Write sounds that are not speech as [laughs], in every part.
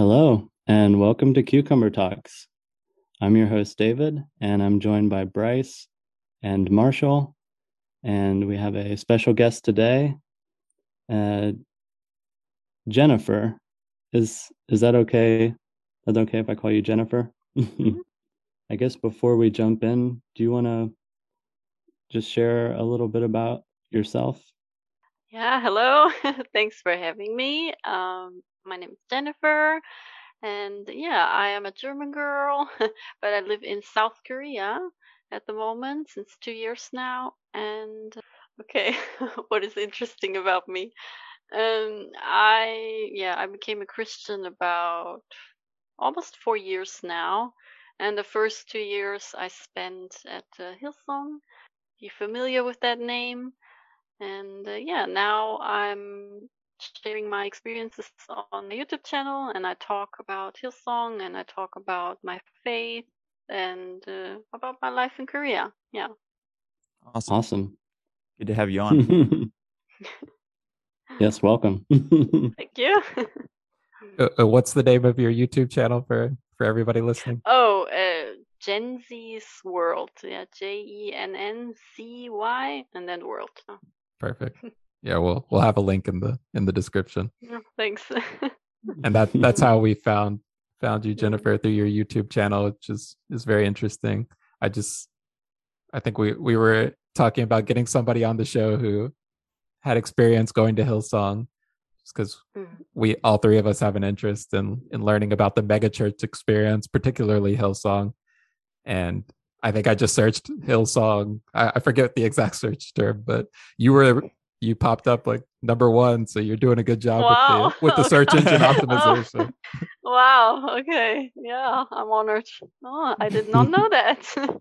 Hello, and welcome to Cucumber Talks. I'm your host, David, and I'm joined by Bryce and Marshall. And we have a special guest today, uh, Jennifer. Is is that okay? Is that okay if I call you Jennifer? [laughs] I guess before we jump in, do you want to just share a little bit about yourself? Yeah, hello. [laughs] Thanks for having me. Um, my name is Jennifer, and yeah, I am a German girl, [laughs] but I live in South Korea at the moment since two years now. And okay, [laughs] what is interesting about me? Um, I yeah, I became a Christian about almost four years now, and the first two years I spent at uh, Hillsong. You familiar with that name? And uh, yeah, now I'm sharing my experiences on the YouTube channel, and I talk about Hillsong, and I talk about my faith, and uh, about my life in Korea. Yeah. Awesome. Awesome. Good to have you on. [laughs] yes, welcome. [laughs] Thank you. Uh, uh, what's the name of your YouTube channel for for everybody listening? oh, uh, Gen Z's World. Yeah, J E N N C Y, and then World. Perfect. [laughs] Yeah, we'll we'll have a link in the in the description. yeah, Thanks. [laughs] And that that's [laughs] how we found found you, Jennifer, through your YouTube channel, which is is very interesting. I just I think we we were talking about getting somebody on the show who had experience going to Hillsong, just because Mm. we all three of us have an interest in in learning about the megachurch experience, particularly Hillsong. And I think I just searched Hillsong. I, I forget the exact search term, but you were you popped up like number one, so you're doing a good job Wow. with the with the search engine Oh. optimization. [laughs] wow. Okay. Yeah, I'm honored. Oh, I did not know [laughs] that. [laughs]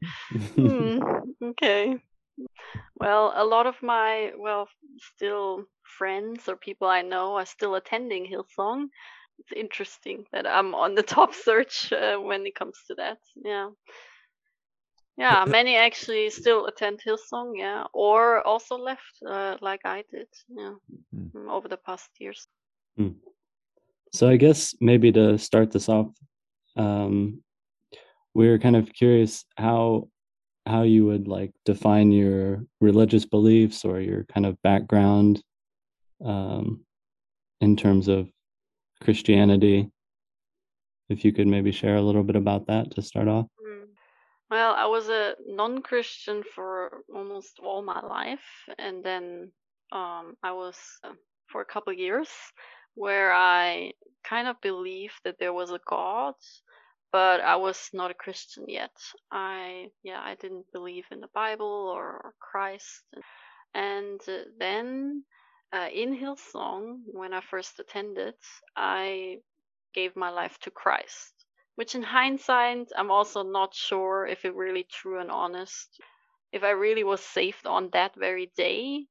Hmm, okay. Well, a lot of my, well, still friends or people I know are still attending Hillsong. It's interesting that I'm on the top search uh, when it comes to that. Yeah. Yeah, many actually still attend Hillsong, yeah, or also left, uh, like I did, yeah, Hmm. mm, over the past years. So I guess maybe to start this off, um, we're kind of curious how how you would like define your religious beliefs or your kind of background um, in terms of Christianity. If you could maybe share a little bit about that to start off. Well, I was a non-Christian for almost all my life, and then um, I was uh, for a couple years where I kind of believed that there was a God, but I was not a Christian yet. I yeah, I didn't believe in the Bible or Christ, and uh, then uh, in Hillsong, when I first attended, I gave my life to Christ which in hindsight i'm also not sure if it really true and honest if i really was saved on that very day.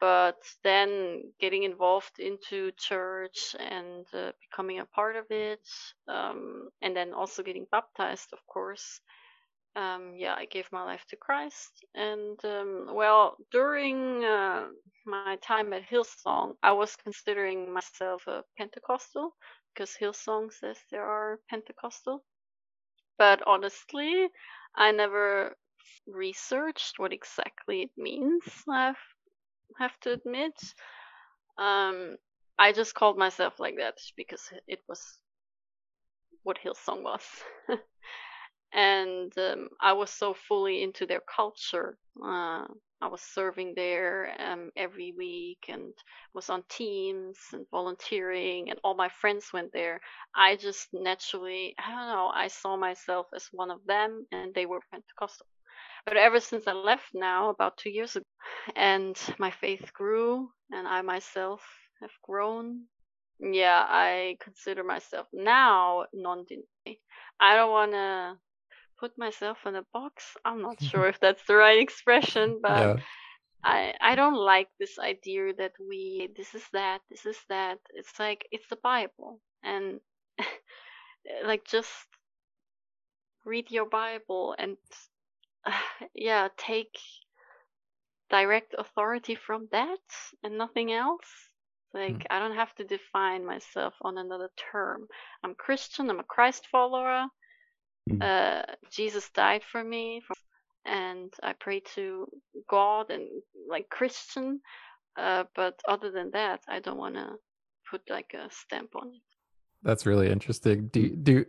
But then getting involved into church and uh, becoming a part of it um, and then also getting baptized of course um, yeah i gave my life to christ. And um, well during uh, my time at hillsong i was considering myself a pentecostal because Hillsong says there are Pentecostal. But honestly, I never researched what exactly it means. I have to admit. Um, I just called myself like that because it was what Hillsong was. [laughs] and um, I was so fully into their culture. Uh, I was serving there um, every week and was on teams and volunteering, and all my friends went there. I just naturally, I don't know, I saw myself as one of them, and they were Pentecostal. But ever since I left now, about two years ago, and my faith grew, and I myself have grown, yeah, I consider myself now non denominational. I don't want to put myself in a box. I'm not [laughs] sure if that's the right expression, [laughs] but yeah. I I don't like this idea that we this is that this is that. It's like it's the Bible and [laughs] like just read your Bible and [sighs] yeah, take direct authority from that and nothing else. Like Mm. I don't have to define myself on another term. I'm Christian. I'm a Christ follower. Mm. Uh, Jesus died for me, and I pray to God and like Christian. Uh, but other than that, I don't want to put like a stamp on it. That's really interesting. Do do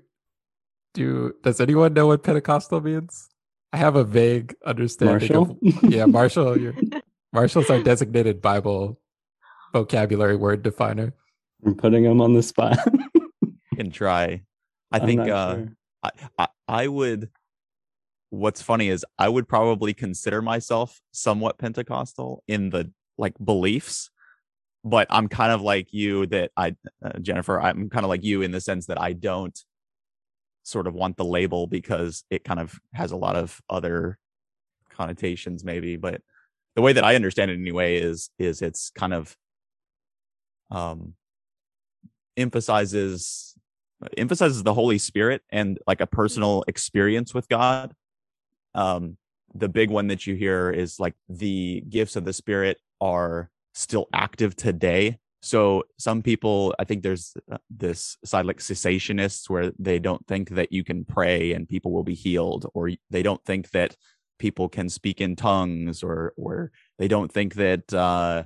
do does anyone know what Pentecostal means? I have a vague understanding Marshall? of [laughs] yeah, Marshall. You're, [laughs] Marshall's our designated Bible vocabulary word definer. I'm putting him on the spot. [laughs] Can try. I I'm think uh, sure. I, I would. What's funny is I would probably consider myself somewhat Pentecostal in the like beliefs, but I'm kind of like you that I uh, Jennifer. I'm kind of like you in the sense that I don't sort of want the label because it kind of has a lot of other connotations maybe but the way that i understand it anyway is is it's kind of um emphasizes emphasizes the holy spirit and like a personal experience with god. Um the big one that you hear is like the gifts of the spirit are still active today. So some people i think there's uh, this side like cessationists where they don't think that you can pray and people will be healed or they don't think that people can speak in tongues or or they don't think that uh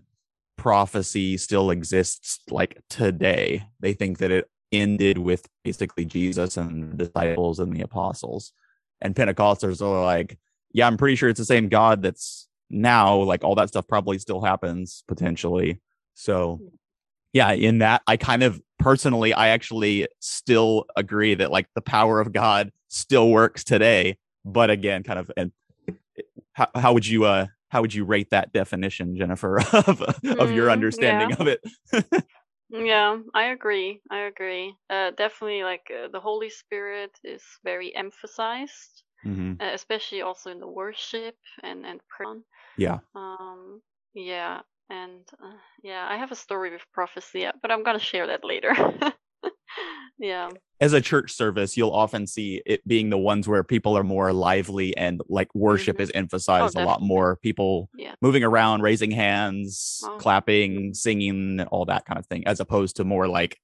prophecy still exists like today. They think that it ended with basically jesus and the disciples and the apostles. And pentecostals are like yeah i'm pretty sure it's the same god that's now like all that stuff probably still happens potentially. So yeah in that i kind of personally i actually still agree that like the power of god still works today. But again kind of and how, how would you uh how would you rate that definition jennifer [laughs] of of your Mm, understanding yeah. of it [laughs] Yeah, I agree. I agree. Uh, definitely, like uh, the Holy Spirit is very emphasized, Mhm. uh, especially also in the worship and and prayer. yeah Um, yeah, and uh, yeah, I have a story with prophecy, but I'm gonna share that later. [laughs] yeah. as a church service you'll often see it being the ones where people are more lively and like worship Mhm. is emphasized a lot more people Yeah. moving around raising hands Oh. clapping singing all that kind of thing as opposed to more like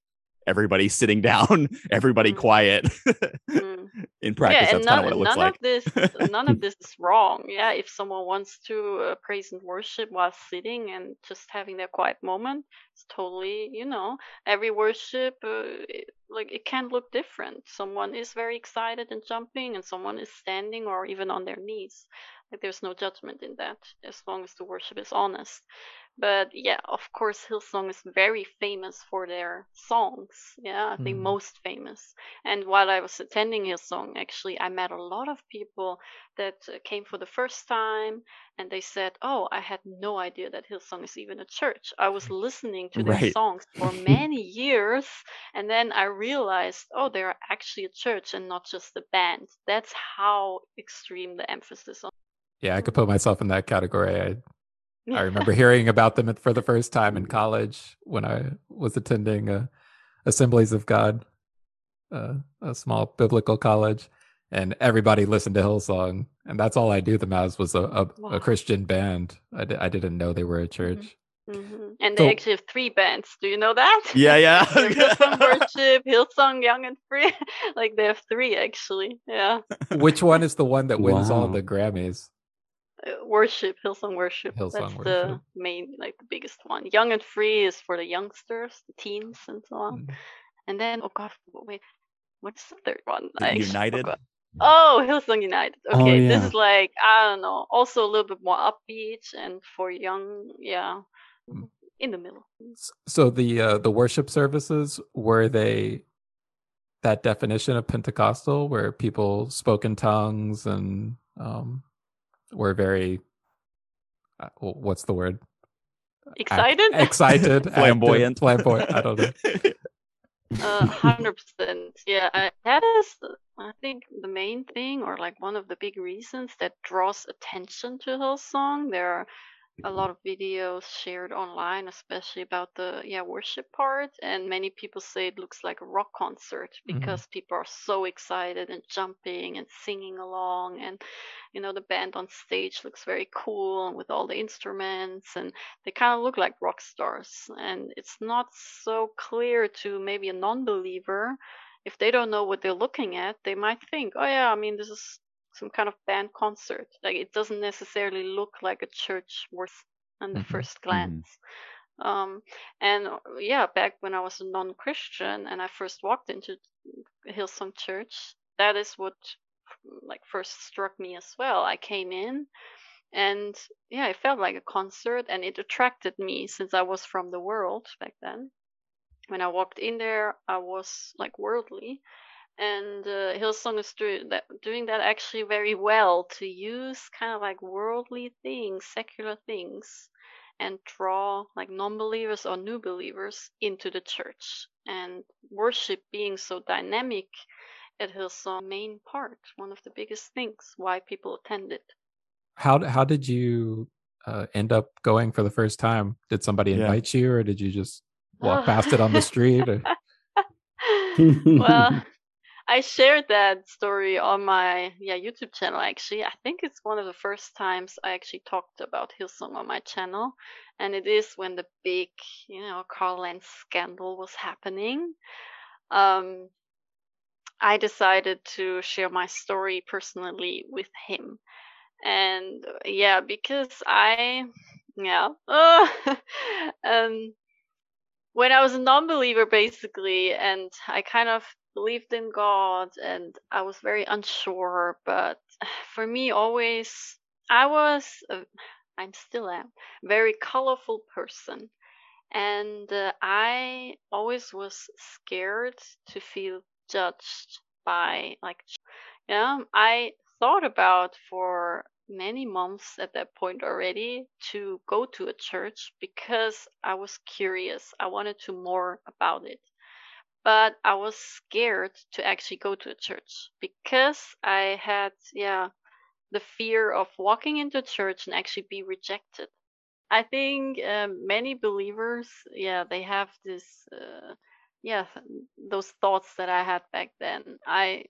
everybody [laughs] sitting down everybody Mm. quiet [laughs] Mm. In practice yeah, and none, of what it looks none like this, [laughs] none of this is wrong. Yeah, if someone wants to uh, praise and worship while sitting and just having their quiet moment, it's totally, you know, every worship, uh, it, like it can look different. Someone is very excited and jumping, and someone is standing or even on their knees. Like there's no judgment in that, as long as the worship is honest. But yeah, of course, Hillsong is very famous for their songs. Yeah, I think Mhm. most famous. And while I was attending Hillsong, actually, I met a lot of people that uh, came for the first time and they said, Oh, I had no idea that Hillsong is even a church. I was listening to their Right. songs for many years. And then I realized, Oh, they're actually a church and not just a band. That's how extreme the emphasis on. Yeah, I could put myself in that category. I I remember hearing about them for the first time in college when I was attending uh, Assemblies of God, uh, a small biblical college, and everybody listened to Hillsong, and that's all I knew them as was a, a, Wow. a Christian band. I, didn't know they were a church. hmm And So- they actually have three bands. Do you know that? yeah yeah [laughs] They have [laughs] Hillsong Worship, Hillsong Young and Free. [laughs] like they have three actually. Yeah. Which one is the one that wins all the Grammys? Worship, Hillsong Worship. Hillsong That's Worship. the main, like the biggest one. Young and Free is for the youngsters, the teens, and so on. Mm. And then, oh god, wait, what's the third one? The united forgot. Oh, Hillsong United. Oh, Okay, this is like I don't know, also a little bit more upbeat and for young, yeah, Mm. in the middle. So the uh, the worship services were they that definition of Pentecostal, where people spoke in tongues and um, were very uh, what's the word? Ac- Excited? [laughs] excited, active, flamboyant flamboyant. I don't know. [laughs] Uh, hundred percent. Yeah, I, that is, I think, the main thing, or like one of the big reasons that draws attention to Hillsong. There are a lot of videos shared online, especially about the yeah worship part, and many people say it looks like a rock concert Mhm. because people are so excited and jumping and singing along, and you know the band on stage looks very cool with all the instruments, and they kind of look like rock stars. And it's not so clear to maybe a non-believer if they don't know what they're looking at, they might think, oh yeah, I mean this is some kind of band concert. Like it doesn't necessarily look like a church worth on the Mhm. first glance. Um, and yeah, back when I was a non-Christian and I first walked into Hillsong Church, that is what like first struck me as well. I came in and yeah, it felt like a concert and it attracted me since I was from the world back then. When I walked in there, I was like worldly and uh, Hillsong is doing that, doing that actually very well to use kind of like worldly things, secular things, and draw like non-believers or new believers into the church. And worship being so dynamic at Hillsong, main part, one of the biggest things why people attend it. How how did you uh, end up going for the first time? Did somebody Yeah. invite you, or did you just walk past it on the street? Or... [laughs] [laughs] well, I shared that story on my yeah YouTube channel. Actually, I think it's one of the first times I actually talked about Hillsong on my channel, and it is when the big you know Carl Lentz scandal was happening. Um, I decided to share my story personally with him, and yeah, because I yeah [laughs] um when I was a non-believer basically, and I kind of believed in God and I was very unsure, but [sighs] for me always I was I'm still am very colorful person. And uh, I always was scared to feel judged by like yeah I thought about for many months at that point already to go to a church because I was curious. I wanted to more about it but I was scared to actually go to a church because I had, yeah, the fear of walking into church and actually be rejected. I think um, many believers, yeah, they have this, uh, yeah, those thoughts that I had back then. I,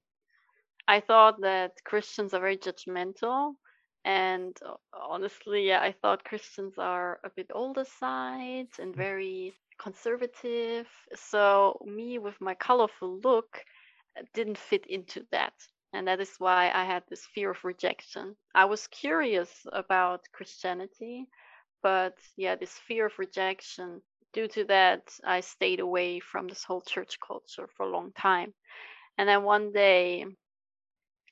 I thought that Christians are very judgmental, and uh, honestly, yeah, I thought Christians are a bit older side and very conservative. So me with my colorful look uh, didn't fit into that. And that is why I had this fear of rejection. I was curious about Christianity, but yeah, this fear of rejection, due to that, I stayed away from this whole church culture for a long time. And then one day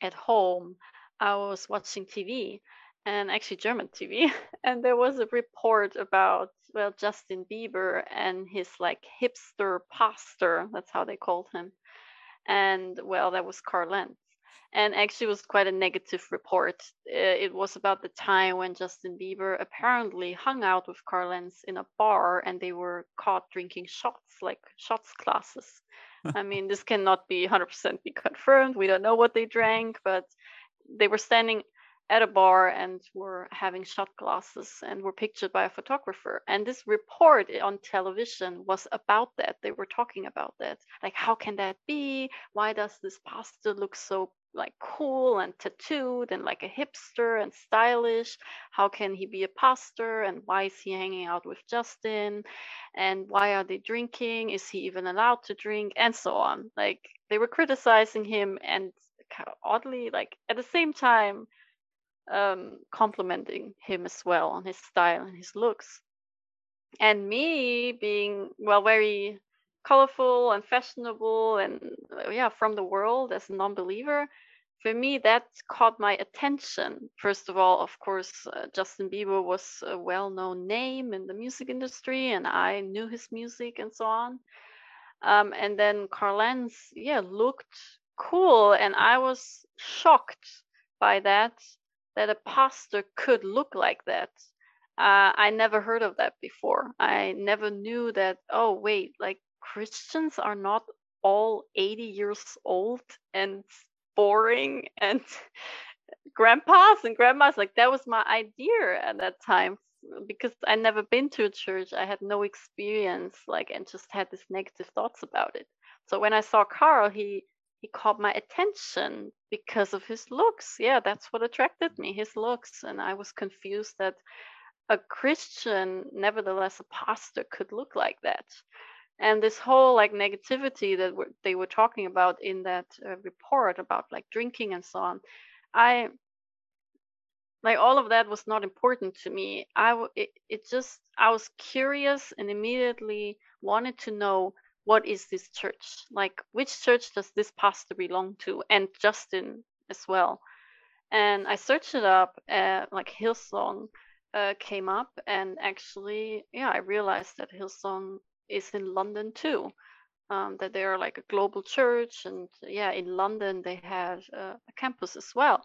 at home, I was watching TV and actually German TV, [laughs] and there was a report about well Justin Bieber and his like hipster pastor. That's how they called him, and well that was Carl Lentz. And actually, it was quite a negative report. Uh, It was about the time when Justin Bieber apparently hung out with Carl Lentz in a bar, and they were caught drinking shots, like shots classes. I [laughs] mean, this cannot be 100% be confirmed. We don't know what they drank, but they were standing at a bar and were having shot glasses and were pictured by a photographer. And this report on television was about that. They were talking about that. Like, how can that be? Why does this pastor look so like cool and tattooed and like a hipster and stylish? How can he be a pastor? And why is he hanging out with Justin? And why are they drinking? Is he even allowed to drink? And so on. Like they were criticizing him and oddly, like at the same time, um, complimenting him as well on his style and his looks. And me being, well, very colorful and fashionable and, uh, yeah, from the world as a non believer, for me, that caught my attention. First of all, of course, uh, Justin Bieber was a well known name in the music industry, and I knew his music and so on. Um, and then Carl yeah, looked cool, and I was shocked by that that a pastor could look like that. Uh, I never heard of that before. I never knew that. Oh, wait, like Christians are not all 80 years old and boring and [laughs] grandpas and grandmas. Like that was my idea at that time because I never been to a church. I had no experience, like, and just had these negative thoughts about it. So when I saw Carl, he he caught my attention because of his looks. Yeah, that's what attracted me, his looks, and I was confused that a Christian, nevertheless a pastor, could look like that. And this whole like negativity that they were talking about in that uh, report about like drinking and so on, I like all of that was not important to me i it, it just i was curious and immediately wanted to know what is this church? Like which church does this pastor belong to? And justin as well. And i searched it up uh, like hillsong uh, came up and actually yeah i realized that hillsong is in london too. Um, that they are like a global church and yeah in london they have uh, a campus as well.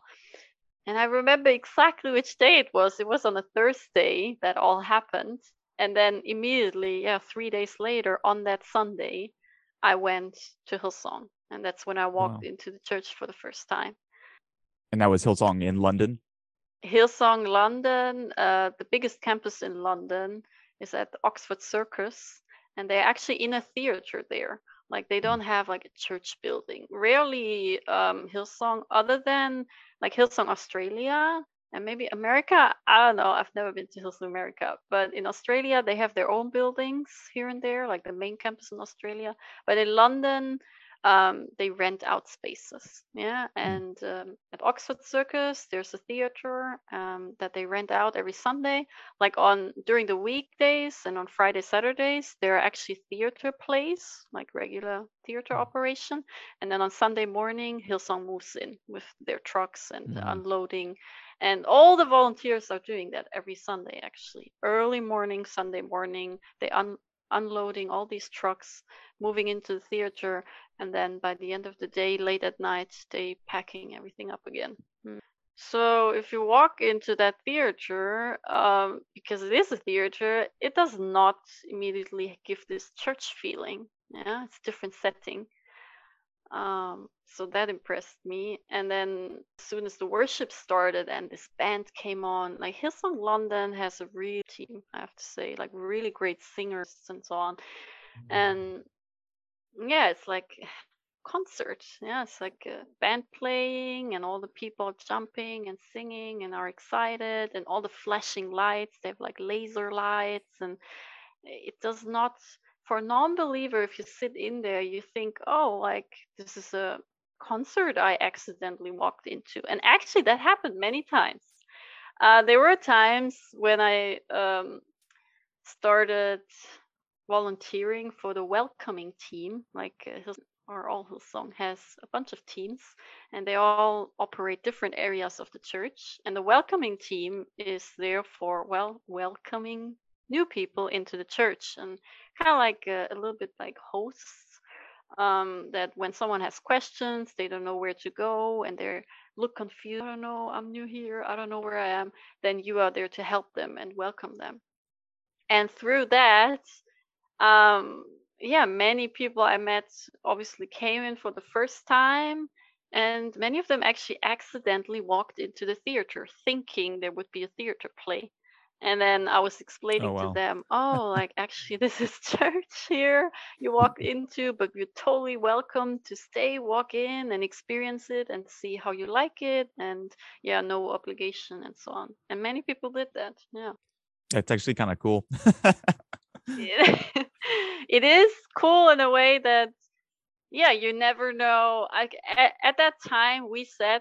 And I remember exactly which day it was. It was on a Thursday that all happened. And then immediately, yeah, three days later on that Sunday, I went to Hillsong. And that's when I walked wow. into the church for the first time. And that was Hillsong in London? Hillsong London, uh, the biggest campus in London is at Oxford Circus. And they're actually in a theater there. Like they don't have like a church building. Rarely um, Hillsong, other than like Hillsong Australia and maybe America. I don't know. I've never been to Hillsong America, but in Australia they have their own buildings here and there, like the main campus in Australia. But in London, um, they rent out spaces. Yeah, mm. and um, at Oxford Circus, there's a theater um, that they rent out every Sunday. Like on during the weekdays and on Friday, Saturdays, there are actually theater plays, like regular theater mm. operation. And then on Sunday morning, Hillsong moves in with their trucks and mm. unloading. And all the volunteers are doing that every Sunday, actually. Early morning, Sunday morning, they un- unloading all these trucks, moving into the theater, and then by the end of the day late at night they packing everything up again mm. so if you walk into that theater um, because it is a theater it does not immediately give this church feeling yeah it's a different setting um, so that impressed me and then as soon as the worship started and this band came on like hillsong london has a real team i have to say like really great singers and so on mm-hmm. and yeah, it's like concert. Yeah, it's like a band playing and all the people jumping and singing and are excited and all the flashing lights. They have like laser lights and it does not for a non-believer if you sit in there you think oh like this is a concert i accidentally walked into and actually that happened many times uh, there were times when i um, started volunteering for the welcoming team. Like uh, or all Hillsong has a bunch of teams, and they all operate different areas of the church. And the welcoming team is there for well welcoming new people into the church, and kind of like a, a little bit like hosts. Um, that when someone has questions, they don't know where to go, and they look confused. I don't know. I'm new here. I don't know where I am. Then you are there to help them and welcome them. And through that, um, yeah, many people I met obviously came in for the first time, and many of them actually accidentally walked into the theater thinking there would be a theater play. And then I was explaining oh, wow. to them, [laughs] oh, like actually, this is [laughs] church here you walk into, but you're totally welcome to stay, walk in, and experience it and see how you like it. And yeah, no obligation and so on. And many people did that. Yeah. It's actually kind of cool. [laughs] it is cool in a way that yeah you never know I, at, at that time we said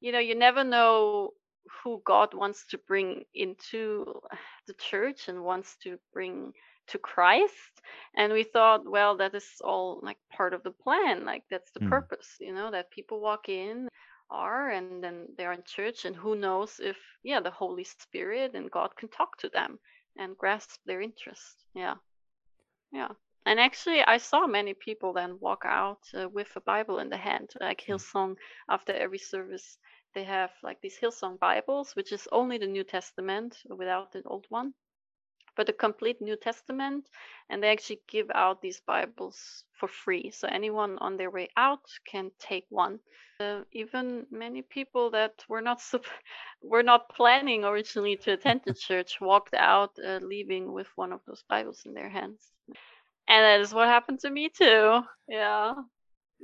you know you never know who god wants to bring into the church and wants to bring to christ and we thought well that is all like part of the plan like that's the mm. purpose you know that people walk in are and then they're in church and who knows if yeah the holy spirit and god can talk to them and grasp their interest. Yeah. Yeah. And actually, I saw many people then walk out uh, with a Bible in the hand, like hmm. Hillsong. After every service, they have like these Hillsong Bibles, which is only the New Testament without the old one. but a complete New Testament, and they actually give out these Bibles for free. So anyone on their way out can take one. Uh, even many people that were not [laughs] sup- were not planning originally to attend the [laughs] church walked out, uh, leaving with one of those Bibles in their hands. And that is what happened to me too. Yeah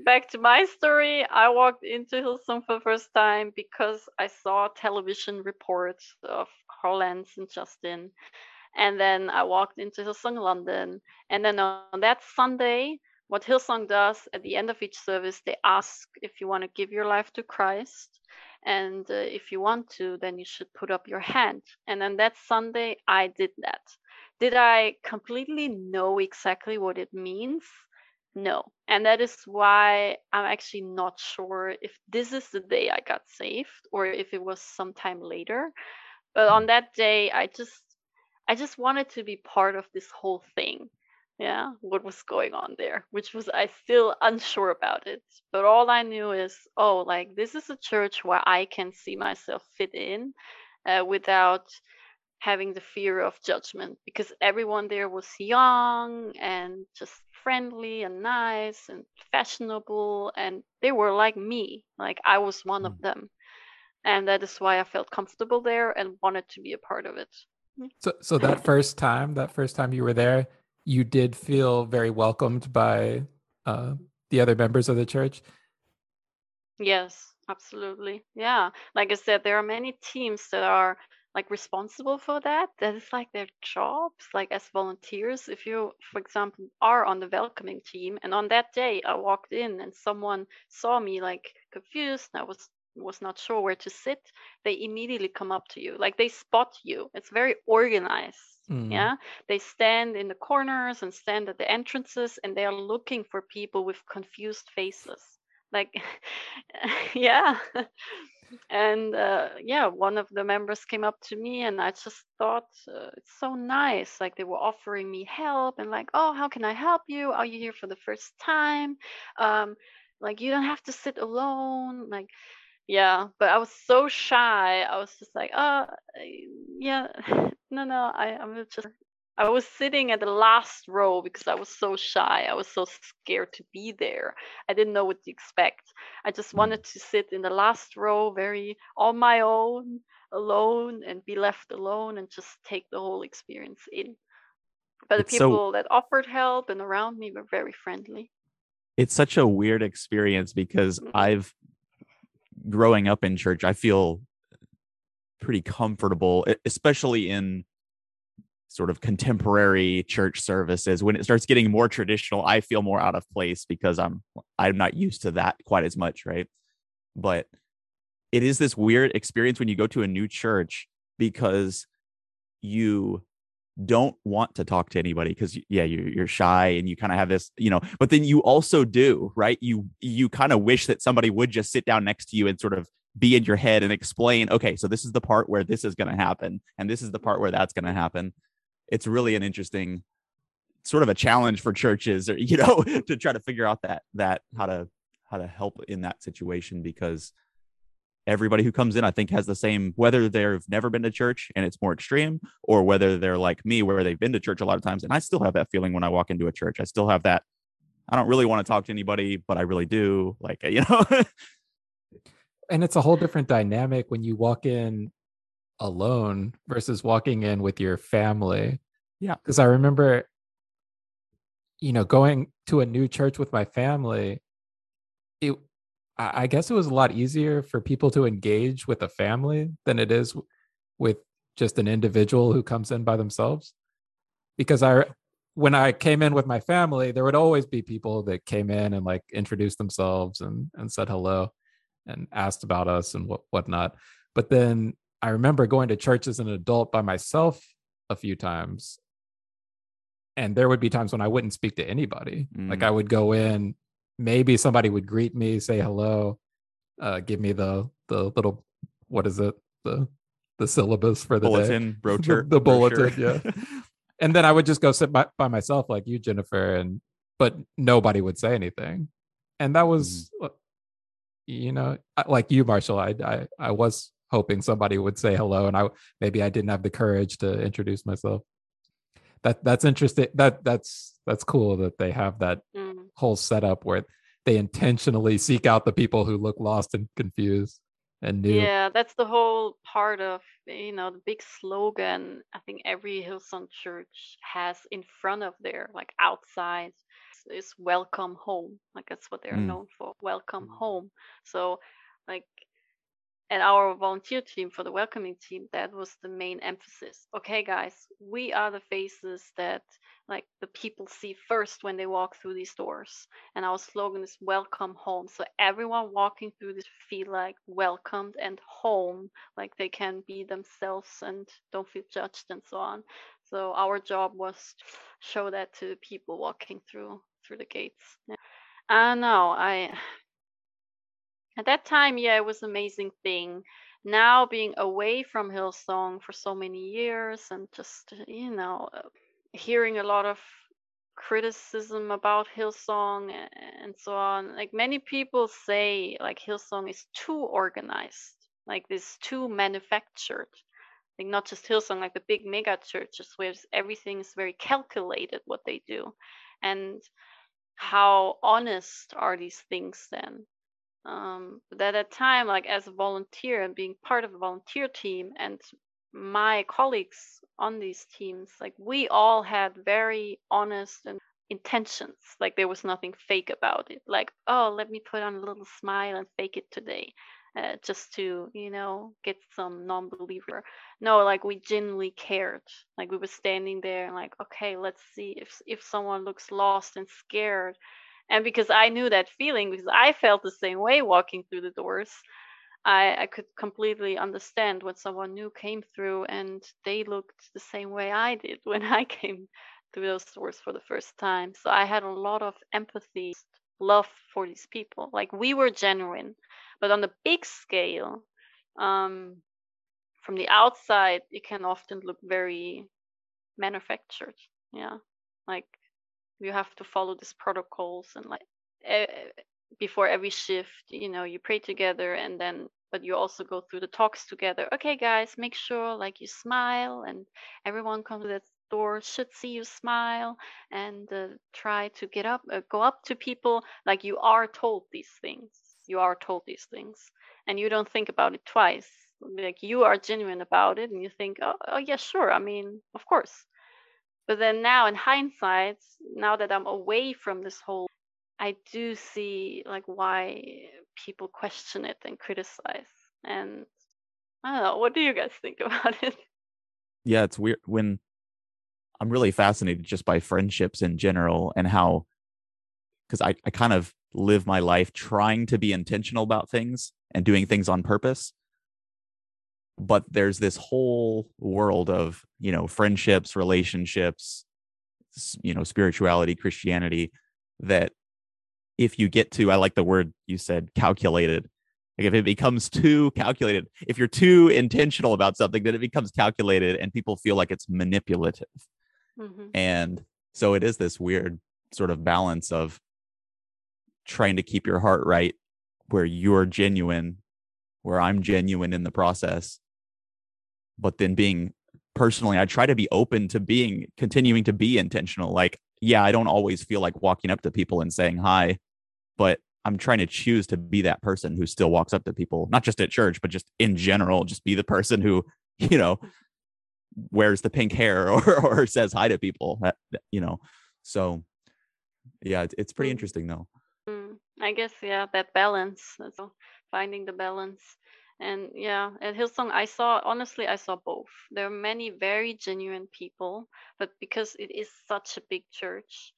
back to my story, I walked into Hillsong for the first time because I saw television reports of Lentz and Justin. And then I walked into Hillsong London. And then on that Sunday, what Hillsong does at the end of each service, they ask if you want to give your life to Christ. And uh, if you want to, then you should put up your hand. And then that Sunday, I did that. Did I completely know exactly what it means? No. And that is why I'm actually not sure if this is the day I got saved or if it was sometime later. But on that day, I just I just wanted to be part of this whole thing. Yeah, what was going on there, which was I still unsure about it. But all I knew is, oh, like this is a church where I can see myself fit in uh, without having the fear of judgment because everyone there was young and just friendly and nice and fashionable and they were like me like i was one of mm. them. And that is why i felt comfortable there and wanted to be a part of it. So so that [laughs] first time that first time you were there you did feel very welcomed by uh, the other members of the church? Yes absolutely. Yeah. Like i said there are many teams that are like responsible for that that is like their jobs like as volunteers if you for example are on the welcoming team and on that day i walked in and someone saw me like confused and i was was not sure where to sit they immediately come up to you like they spot you it's very organized mm. yeah they stand in the corners and stand at the entrances and they are looking for people with confused faces like [laughs] yeah [laughs] and uh, yeah one of the members came up to me and i just thought uh, it's so nice. Like they were offering me help and like oh how can i help you? Are you here for the first time? Um, like you don't have to sit alone. Like yeah but i was so shy. I was just like oh yeah [laughs] no no i i'm just I was sitting at the last row because I was so shy. I was so scared to be there. I didn't know what to expect. I just mm. wanted to sit in the last row, very on my own, alone, and be left alone and just take the whole experience in. But the people so, that offered help and around me were very friendly. It's such a weird experience because mm-hmm. I've growing up in church, I feel pretty comfortable, especially in sort of contemporary church services. When it starts getting more traditional i feel more out of place because i'm i'm not used to that quite as much right? But it is this weird experience when you go to a new church because you don't want to talk to anybody because yeah you're, you're shy and you kind of have this you know but then you also do right? You you kind of wish that somebody would just sit down next to you and sort of be in your head and explain okay so this is the part where this is going to happen and this is the part where that's going to happen it's really an interesting sort of a challenge for churches or [laughs] you know to try to figure out that that how to how to help in that situation because everybody who comes in i think has the same whether they've never been to church and it's more extreme or whether they're like me where they've been to church a lot of times and i still have that feeling when i walk into a church. I still have that i don't really want to talk to anybody but i really do like [laughs] you know? And it's a whole different dynamic when you walk in alone versus walking in with your family. Yeah. Because I remember, you know, going to a new church with my family, it, I guess it was a lot easier for people to engage with a family than it is with just an individual who comes in by themselves. Because I, when I came in with my family, there would always be people that came in and like introduced themselves and and said hello and asked about us and what whatnot. But then I remember going to church as an adult by myself a few times. And there would be times when I wouldn't speak to anybody. Mm. Like I would go in, maybe somebody would greet me, say hello, uh, give me the the little what is it? The the syllabus for the bulletin, [laughs] day. brochure. the, the bulletin, yeah. [laughs] and then I would just go sit by, by myself like you, Jennifer, and but nobody would say anything. And that was mm. you know, like you, Marshall, I I I was hoping somebody would say hello and I maybe I didn't have the courage to introduce myself. that that's interesting. That that's that's cool that they have that Mm. whole setup where they intentionally seek out the people who look lost and confused and new. Yeah, that's the whole part of, you know, the big slogan I think every Hillsong church has in front of their, like outside, is welcome home. Like that's what they're Mm. known for, welcome home. So, like, at our volunteer team for the welcoming team, that was the main emphasis. Okay, guys, we are the faces that like the people see first when they walk through these doors. And our slogan is welcome home. So everyone walking through this feel like welcomed and home, like they can be themselves and don't feel judged and so on. So our job was to show that to the people walking through through the gates. Yeah. I know. I at that time, yeah, it was an amazing thing. Now being away from Hillsong for so many years and just you know uh, hearing a lot of criticism about Hillsong and so on. Like many people say, like Hillsong is too organized, like this too manufactured. Like not just Hillsong, like the big mega churches where everything is very calculated what they do, and how honest are these things then? Um, but at that time, like as a volunteer and being part of a volunteer team, and my colleagues on these teams, like we all had very honest and intentions. Like there was nothing fake about it. Like, oh, let me put on a little smile and fake it today, uh, just to you know get some non-believer. No, like we genuinely cared. Like we were standing there and like, okay, let's see if if someone looks lost and scared and because I knew that feeling, because I felt the same way walking through the doors, I, I could completely understand when someone new came through and they looked the same way I did [laughs] when I came through those doors for the first time. So I had a lot of empathy, love for these people. Like we were genuine, but on the big scale, um, from the outside, it can often look very manufactured. Yeah, like you have to follow these protocols and like eh, before every shift you know you pray together and then but you also go through the talks together. Okay guys make sure like you smile and everyone comes to the door should see you smile and uh, try to get up uh, go up to people. Like you are told these things. You are told these things. And you don't think about it twice. Like you are genuine about it and you think oh, oh yeah sure. I mean of course but then now in hindsight now that i'm away from this whole i do see like why people question it and criticize. And i don't know what do you guys think [laughs] about it? Yeah it's weird when i'm really fascinated just by friendships in general and how because I, I kind of live my life trying to be intentional about things and doing things on purpose but there's this whole world of you know friendships relationships you know spirituality christianity that if you get to i like the word you said calculated. Like if it becomes too calculated if you're too intentional about something then it becomes calculated and people feel like it's manipulative. Hmm and so it is this weird sort of balance of trying to keep your heart right where you're genuine where i'm genuine in the process but then being personally i try to be open to being continuing to be intentional like yeah i don't always feel like walking up to people and saying hi but i'm trying to choose to be that person who still walks up to people not just at church but just in general just be the person who [laughs] you know wears the pink hair [laughs] or or says hi to people you know so yeah it's, it's pretty Mm. interesting though Mm, I guess yeah, that balance. That's all, finding the balance. And yeah, at Hillsong, I saw honestly, I saw both. There are many very genuine people, but because it is such a big church,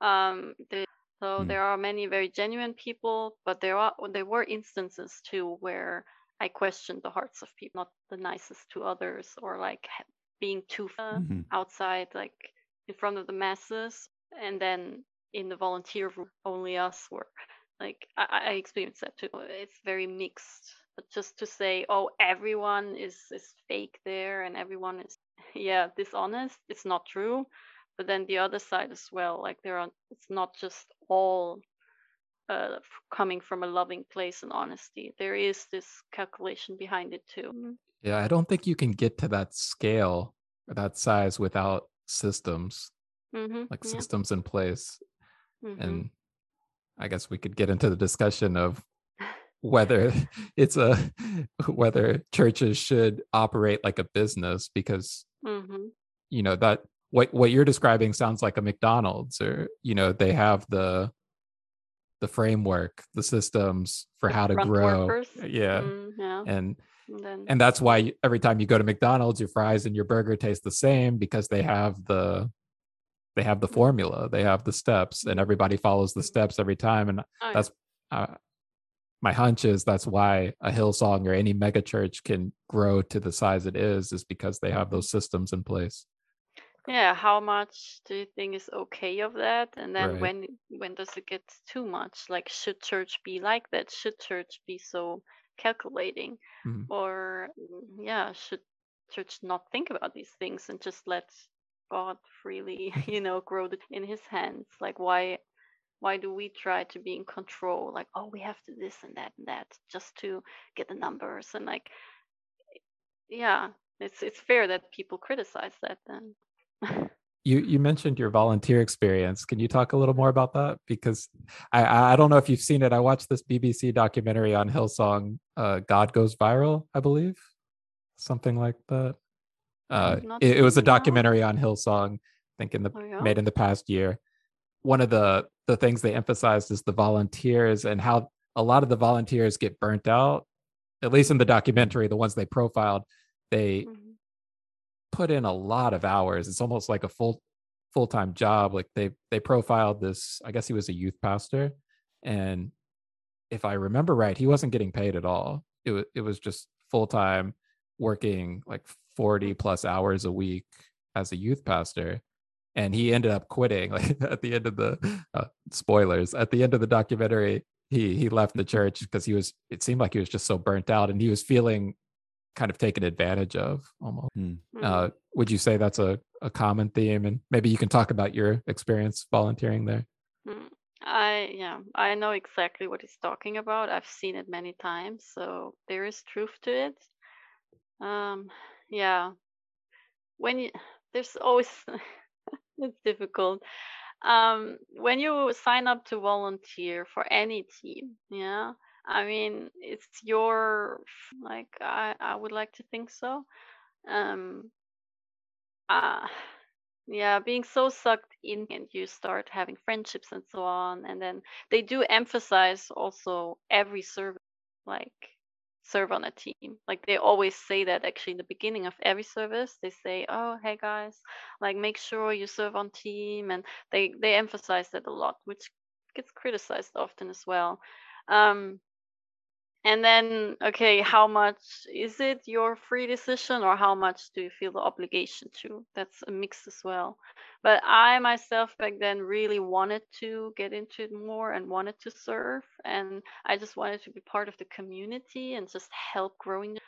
um, the, so Mm. there are many very genuine people, but there are there were instances too where I questioned the hearts of people, not the nicest to others, or like being too Mhm. outside, like in front of the masses, and then in the volunteer room, only us were like I, I I experienced that too. It's very mixed. But just to say, oh, everyone is is fake there and everyone is [laughs] yeah dishonest, it's not true. But then the other side as well, like there are, it's not just all uh, coming from a loving place and honesty. There is this calculation behind it too. Mm. Yeah, I don't think you can get to that scale or that size without systems, Mm-hmm. like yeah. systems in place. mhm. And I guess we could get into the discussion of [laughs] whether it's a whether churches should operate like a business because Mhm. you know that what what you're describing sounds like a McDonald's or you know they have the the framework the systems for The how to grow workers. yeah Mm, yeah. and And then and that's why every time you go to McDonald's your fries and your burger taste the same because they have the they have the formula they have the steps and everybody follows the steps every time and oh, that's uh, my hunch is that's why a Hillsong or any mega church can grow to the size it is is because they have those systems in place. Yeah how much do you think is okay of that? And then Right. when when does it get too much? Like should church be like that? Should church be so calculating? Mhm. or mm, yeah should church not think about these things and just let god freely [laughs] you know grow it in his hands. Like why why do we try to be in control? Like oh we have to this and that and that just to get the numbers. And like yeah it's it's fair that people criticize that then. [laughs] You you mentioned your volunteer experience. Can you talk a little more about that? Because i i I don't know if you've seen it. I watched this bbc documentary on hillsong uh god goes viral i believe. Something like that uh it, it was a that documentary on hillsong i think in the Oh, yeah? made in the past year one of the the things they emphasized is the volunteers and how a lot of the volunteers get burnt out at least in the documentary the ones they profiled they Mhm. put in a lot of hours. It's almost like a full full time job. Like they they profiled this. I guess he was a youth pastor, and if I remember right, he wasn't getting paid at all. It was it was just full time working like forty plus hours a week as a youth pastor, and he ended up quitting. Like [laughs] at the end of the uh, spoilers, at the end of the documentary, he he left the church because he was. It seemed like he was just so burnt out, and he was feeling kind of taken advantage of almost. Mhm. Uh, would you say that's a, a common theme? And maybe you can talk about your experience volunteering there. Mm, I yeah, I know exactly what he's talking about. I've seen it many times, so there is truth to it. Um, yeah, when you there's always [laughs] it's difficult. Um, when you sign up to volunteer for any team, yeah, I mean it's your like I I would like to think so. Um, uh, yeah, being so sucked in and you start having friendships and so on. And then they do emphasize also every service, like serve on a team. Like they always say that actually in the beginning of every service, they say, "Oh, hey guys, like make sure you serve on team," and they they emphasize that a lot, which gets criticized often as well. Um, and then, okay, how much is it your free decision or how much do you feel the obligation to? That's a mix as well. But I myself back then really wanted to get into it more and wanted to serve. And I just wanted to be part of the community and just help growing.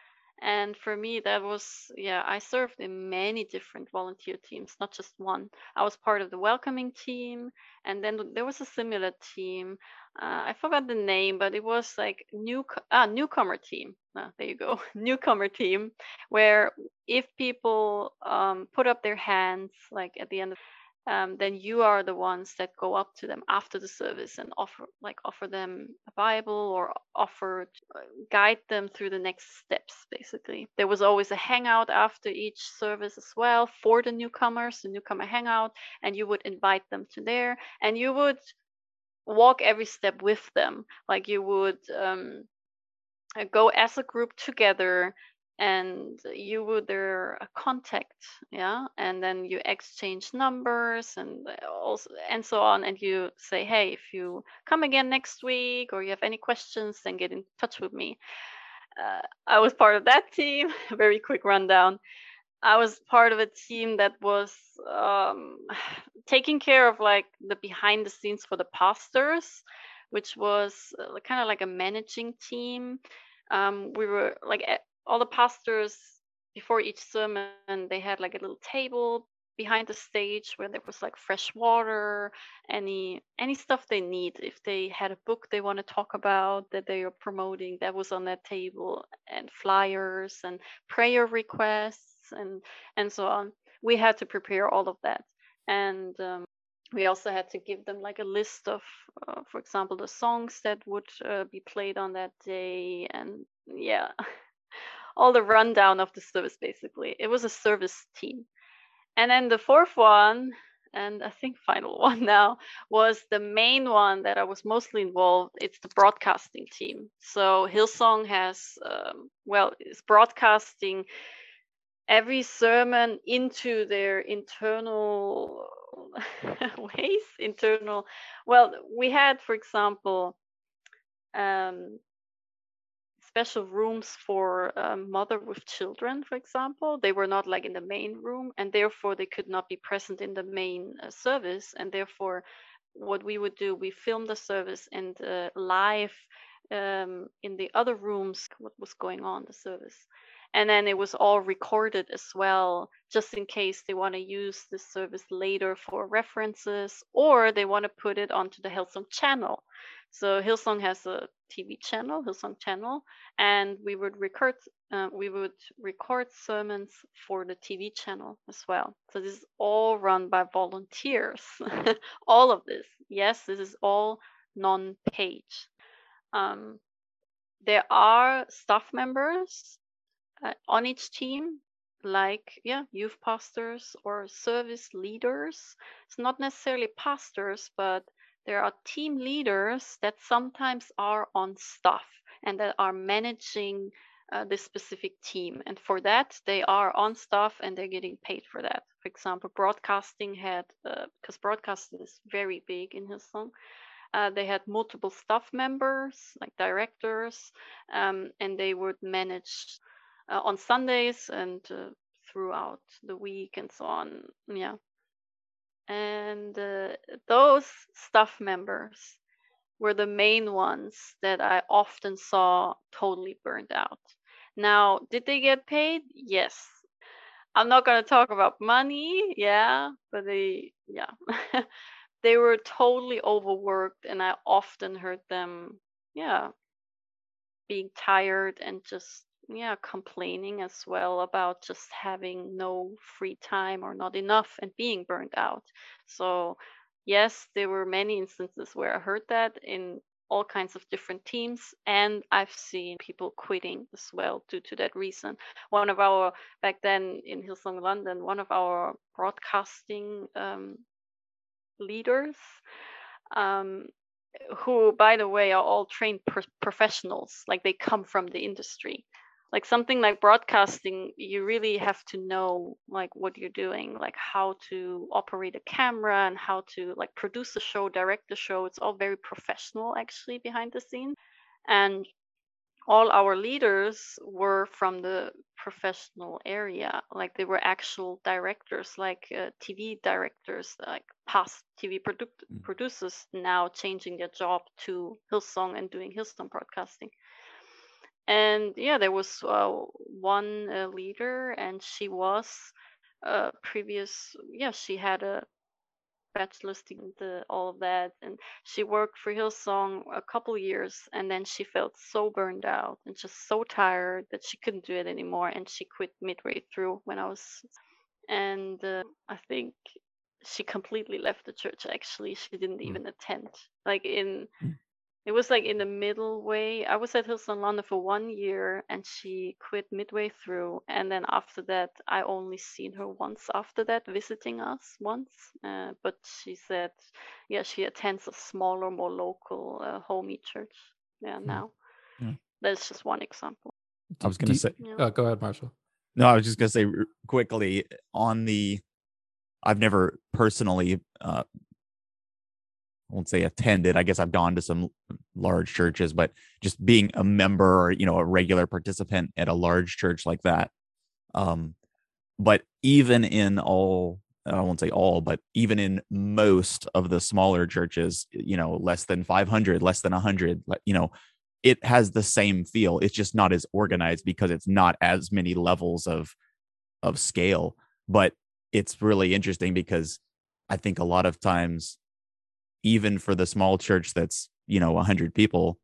And for me, that was, yeah, I served in many different volunteer teams, not just one. I was part of the welcoming team, and then there was a similar team uh, I forgot the name, but it was like new ah, newcomer team. Ah, there you go, [laughs] newcomer team, where if people um, put up their hands like at the end of um, then you are the ones that go up to them after the service and offer like offer them a bible or offer uh, guide them through the next steps basically. There was always a hangout after each service as well for the newcomers the newcomer hangout and you would invite them to there and you would walk every step with them. Like you would um, go as a group together and you would their contact yeah and then you exchange numbers and uh, also and so on and you say hey if you come again next week or you have any questions then get in touch with me uh, i was part of that team [laughs] very quick rundown I was part of a team that was um, [sighs] taking care of like the behind the scenes for the pastors, which was uh, kind of like a managing team. Um, we were like all the pastors before each sermon, they had like a little table behind the stage where there was like fresh water, any any stuff they need. If they had a book they want to talk about that they are promoting, that was on that table, and flyers and prayer requests and and so on. We had to prepare all of that. And um, we also had to give them like a list of uh, for example the songs that would uh, be played on that day and yeah [laughs] all the rundown of the service basically. It was a service team. And then the fourth one and i think final [laughs] one now was the main one that i was mostly involved it's the broadcasting team. So hillsong has um, well is broadcasting every sermon into their internal [laughs] ways internal well we had for example um, special rooms for um, mother with children for example. They were not like in the main room and therefore they could not be present in the main uh, service and therefore what we would do we filmed the service and uh, live um, in the other rooms what was going on the service. And then it was all recorded as well just in case they want to use this service later for references or they want to put it onto the hillsong channel so hillsong has a tv channel hillsong channel and we would record uh, we would record sermons for the tv channel as well. So this is all run by volunteers. [laughs] All of this. Yes this is all non-paid. Um, there are staff members uh, on each team like yeah youth pastors or service leaders. It's not necessarily pastors but there are team leaders that sometimes are on staff and that are managing uh, this specific team and for that they are on staff and they're getting paid for that for example broadcasting had uh, because broadcasting is very big in hillsong uh, they had multiple staff members like directors um, and they would manage uh, on Sundays and uh, throughout the week and so on. Yeah. And uh, those staff members were the main ones that I often saw totally burned out. Now, did they get paid? Yes. I'm not going to talk about money, yeah, but they, yeah, [laughs] they were totally overworked, and I often heard them, yeah, being tired and just yeah complaining as well about just having no free time or not enough and being burned out. So yes there were many instances where i heard that in all kinds of different teams and i've seen people quitting as well due to that reason. One of our back then in hillsong london one of our broadcasting um, leaders um, who by the way are all trained pro- professionals like they come from the industry like something like broadcasting you really have to know like what you're doing like how to operate a camera and how to like produce a show direct the show. It's all very professional actually behind the scenes and all our leaders were from the professional area. Like they were actual directors like uh, tv directors like past tv produ- mm. producers now changing their job to hillsong and doing hillsong broadcasting and yeah there was uh, one uh, leader and she was uh, previous yeah she had a bachelor's degree all of that and she worked for hillsong a couple years and then she felt so burned out and just so tired that she couldn't do it anymore and she quit midway through when i was and uh, i think she completely left the church actually she didn't mm. even attend like in mm. It was like in the middle way. I was at Hillsong London for one year and she quit midway through. And then after that, I only seen her once after that, visiting us once. Uh, but she said, yeah, she attends a smaller, more local, uh, homey church. Yeah, hmm. now. Mm. That's just one example. I was going to say, yeah. uh, go ahead, Marshall. No, I was just going to say quickly on the, I've never personally uh, I won't say attended. I guess I've gone to some large churches, but just being a member or you know a regular participant at a large church like that. Um, but even in all, I won't say all, but even in most of the smaller churches, you know, less than 500, less than 100, you know, it has the same feel. It's just not as organized because it's not as many levels of of scale. But it's really interesting because I think a lot of times even for the small church that's you know 100 people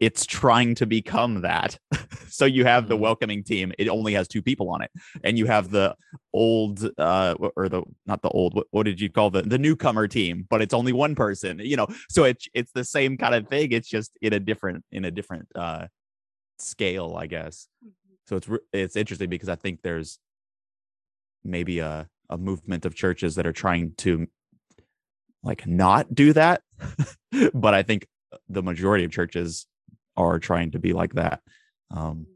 it's trying to become that. [laughs] So you have the Mhm. welcoming team it only has two people on it and you have the old uh or the not the old what, what did you call the the newcomer team but it's only one person you know? So it's it's the same kind of thing it's just in a different in a different uh scale i guess. So it's it's interesting because i think there's maybe a a movement of churches that are trying to like not do that [laughs] but i think the majority of churches are trying to be like that um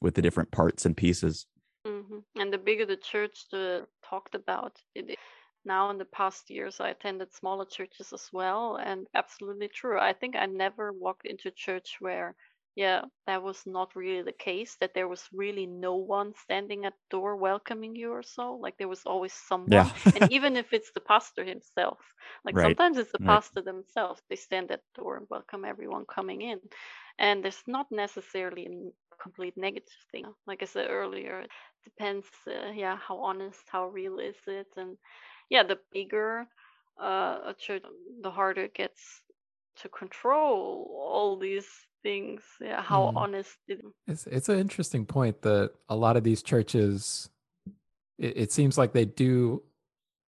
with the different parts and pieces hmm And the bigger the church, the talked about it, Now, in the past years, I attended smaller churches as well, and absolutely true. I think I never walked into church where, yeah, that was not really the case. That there was really no one standing at the door welcoming you or so. Like there was always someone, yeah [laughs] and even if it's the pastor himself, like Right, sometimes it's the right. pastor themselves. They stand at the door and welcome everyone coming in, and there's not necessarily a complete negative thing. Like I said earlier, it depends. Uh, yeah, how honest, how real is it, and yeah, the bigger uh, a church, the harder it gets to control all these things. Yeah, how Mm. honest it. It's it's an interesting point that a lot of these churches, it, it seems like they do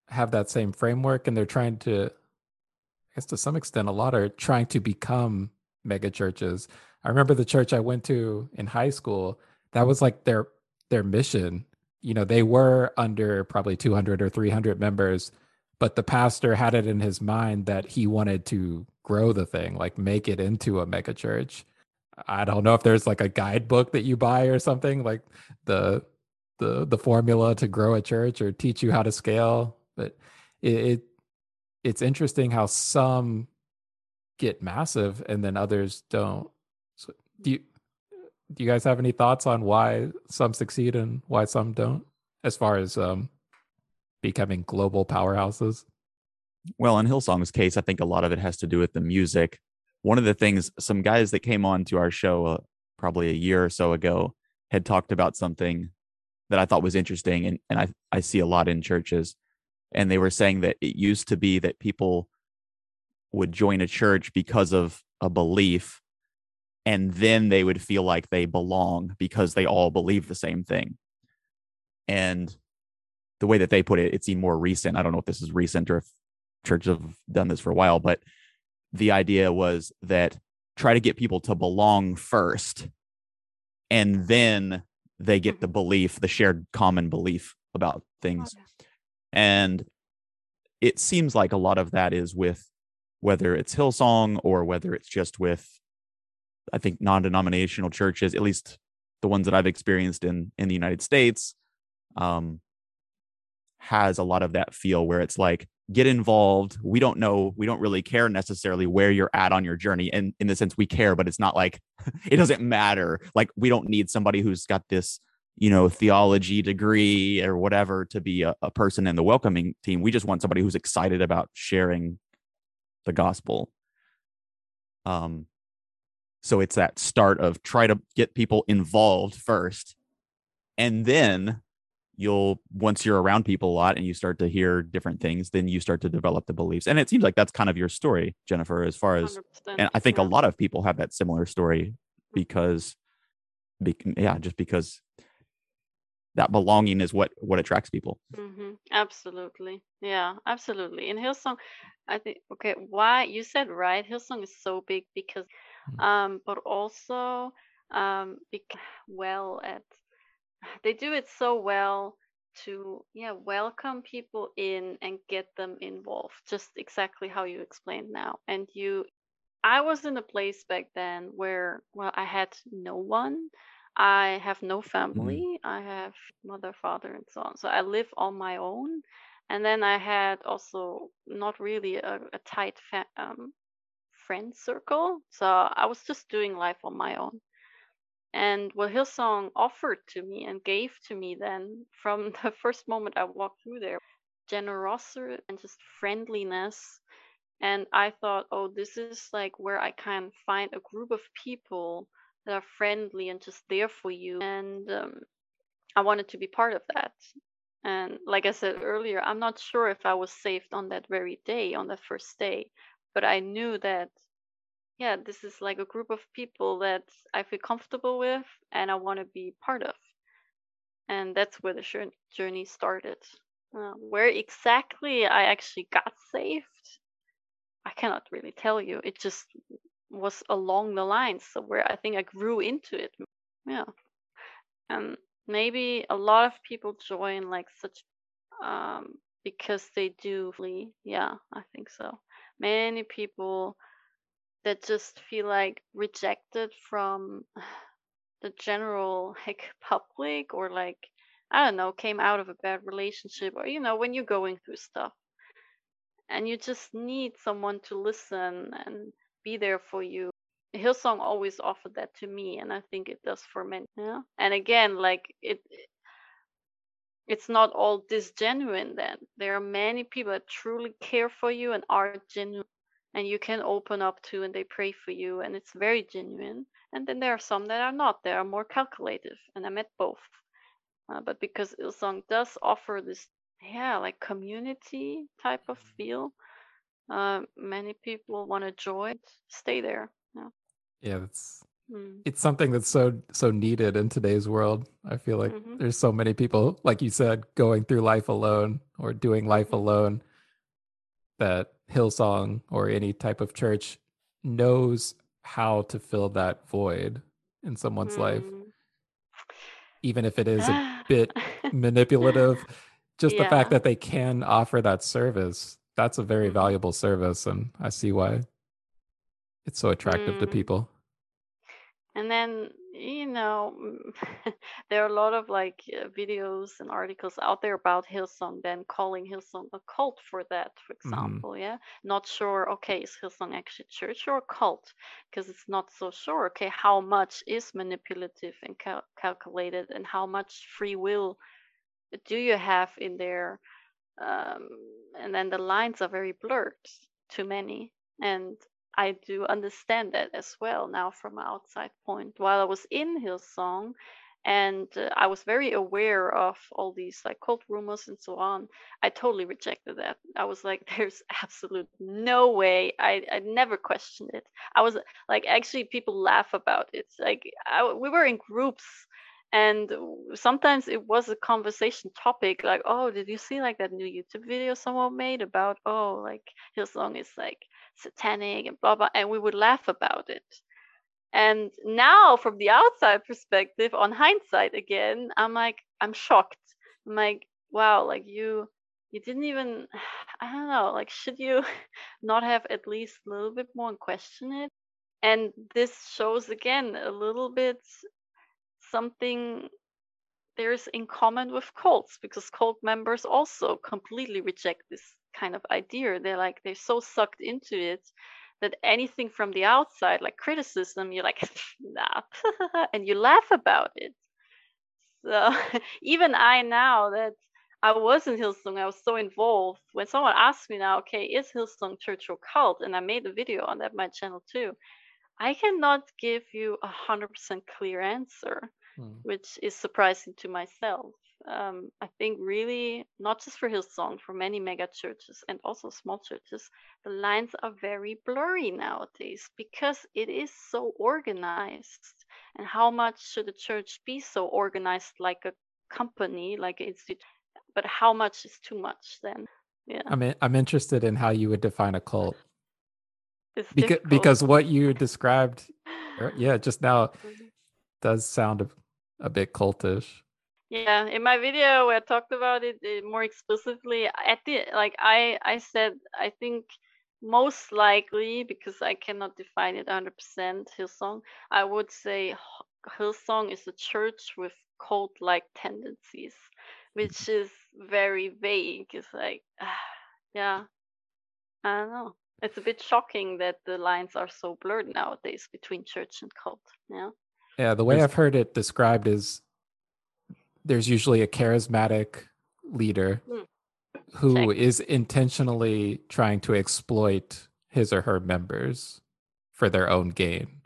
have that same framework, and they're trying to, I guess to some extent, a lot are trying to become mega churches. I remember the church I went to in high school. That was like their their mission. You know, they were under probably 200 or 300 members, but the pastor had it in his mind that he wanted to grow the thing, like make it into a mega church. I don't know if there's like a guidebook that you buy or something like the the the formula to grow a church or teach you how to scale, but it, it it's interesting how some get massive and then others don't. So do you do you guys have any thoughts on why some succeed and why some don't as far as um becoming global powerhouses? Well, in Hillsong's case, I think a lot of it has to do with the music. One of the things, some guys that came on to our show uh, probably a year or so ago had talked about something that I thought was interesting, and, and I, I see a lot in churches. And they were saying that it used to be that people would join a church because of a belief, and then they would feel like they belong because they all believe the same thing. And the way that they put it, it seemed more recent. I don't know if this is recent or if churches have done this for a while, but the idea was that try to get people to belong first, and then they get the belief, the shared common belief about things. And it seems like a lot of that is with whether it's Hillsong or whether it's just with, I think, non denominational churches, at least the ones that I've experienced in, in the United States, um, has a lot of that feel where it's like, get involved. We don't know, we don't really care necessarily where you're at on your journey. And in the sense we care, but it's not like [laughs] it doesn't matter. Like we don't need somebody who's got this you know theology degree or whatever to be a, a person in the welcoming team we just want somebody who's excited about sharing the gospel um so it's that start of try to get people involved first and then you'll once you're around people a lot and you start to hear different things then you start to develop the beliefs and it seems like that's kind of your story jennifer as far as 100%, and i think yeah. a lot of people have that similar story because be, yeah just because that belonging is what what attracts people hmm Absolutely. Yeah, absolutely. In Hillsong, I think okay, why you said right, Hillsong is so big because Mm. um but also um bec- well at they do it so well to yeah, welcome people in and get them involved, just exactly how you explained now. And you I was in a place back then where well, I had no one. I have no family. I have mother, father, and so on. So I live on my own. And then I had also not really a, a tight fa- um, friend circle. So I was just doing life on my own. And what Hillsong offered to me and gave to me then [laughs] from the first moment I walked through there, generosity and just friendliness and I thought, oh, this is like where I can find a group of people that are friendly and just there for you. And um, I wanted to be part of that. And like I said earlier, I'm not sure if I was saved on that very day, on that first day, but I knew that yeah, this is like a group of people that I feel comfortable with and I want to be part of. And that's where the journey started. Uh, where exactly I actually got saved, I cannot really tell you. It just was along the lines so where I think I grew into it. Yeah. And maybe a lot of people join like such um because they do flee. Yeah, I think so. Many people that just feel like rejected from [sighs] the general like [laughs] public or like I don't know, came out of a bad relationship or you know, when you're going through stuff and you just need someone to listen and be there for you. Hillsong always offered that to me and I think it does for many. Yeah. And again, like it it's not all disgenuine then. There are many people that truly care for you and are genuine and you can open up to and they pray for you and it's very genuine. And then there are some that are not. They are more calculative and I met both. Uh, but because Hillsong does offer this, yeah, like community type of feel, uh, many people want to join, stay there. Yeah. Yeah, it's Mm. it's something that's so so needed in today's world. I feel like Mhm. there's so many people, like you said, going through life alone or doing life Mhm. alone that Hillsong or any type of church knows how to fill that void in someone's life, Mm. even if it is a [sighs] bit manipulative. Just the fact that they can offer that service, that's a very Mhm. valuable service. And I see why it's so attractive to Mm. people. And then, you know, [laughs] there are a lot of like uh, videos and articles out there about Hillsong, then calling Hillsong a cult for that, for Mhm. example. Yeah. Not sure, okay, is Hillsong actually church or cult? Because it's not so sure, okay, how much is manipulative and cal- calculated and how much free will do you have in there? Um, and then the lines are very blurred to many. And I do understand that as well now from an outside point. While I was in Hillsong, and uh, I was very aware of all these like cult rumors and so on. I totally rejected that. I was like, [laughs] there's absolute no way. I I never questioned it. I was like, actually, people laugh about it. Like I, we were in groups. And sometimes it was a conversation topic, like, oh, did you see like that new YouTube video someone made about, oh, like Hillsong is like satanic and blah blah, and we would laugh about it. And now, from the outside perspective, on hindsight again, I'm like, I'm shocked. I'm like, wow, like you, you didn't even, [sighs] I don't know, like, should you [laughs] not have at least a little bit more question it? And this shows again a little bit something there's in common with cults because cult members also completely reject this kind of idea. They're like, they're so sucked into it that anything from the outside, like criticism, you're like, [laughs] nah, [laughs] and you laugh about it. So [laughs] even I now that I was in Hillsong, I was so involved. When someone asked me now, okay, is Hillsong church or cult? And I made a video on that my channel too. I cannot give you a hundred percent clear answer, Hmm. which is surprising to myself. Um, I think really not just for Hillsong, for many mega churches and also small churches, the lines are very blurry nowadays because it is so organized. And how much should a church be so organized like a company, like an institute? But how much is too much then? Yeah, I'm in, I'm interested in how you would define a cult it's because difficult. because what you described, [laughs] yeah, just now Mhm. does sound a, a bit cultish. Yeah, in my video where I talked about it uh, more explicitly, at the like I I said I think most likely because I cannot define it 100% Hillsong, I would say H- Hillsong is a church with cult-like tendencies, which is very vague. It's like, [sighs] yeah, I don't know. It's a bit shocking that the lines are so blurred nowadays between church and cult. Yeah. Yeah, the way There's- I've heard it described is there's usually a charismatic leader Hmm. who Check. is intentionally trying to exploit his or her members for their own gain.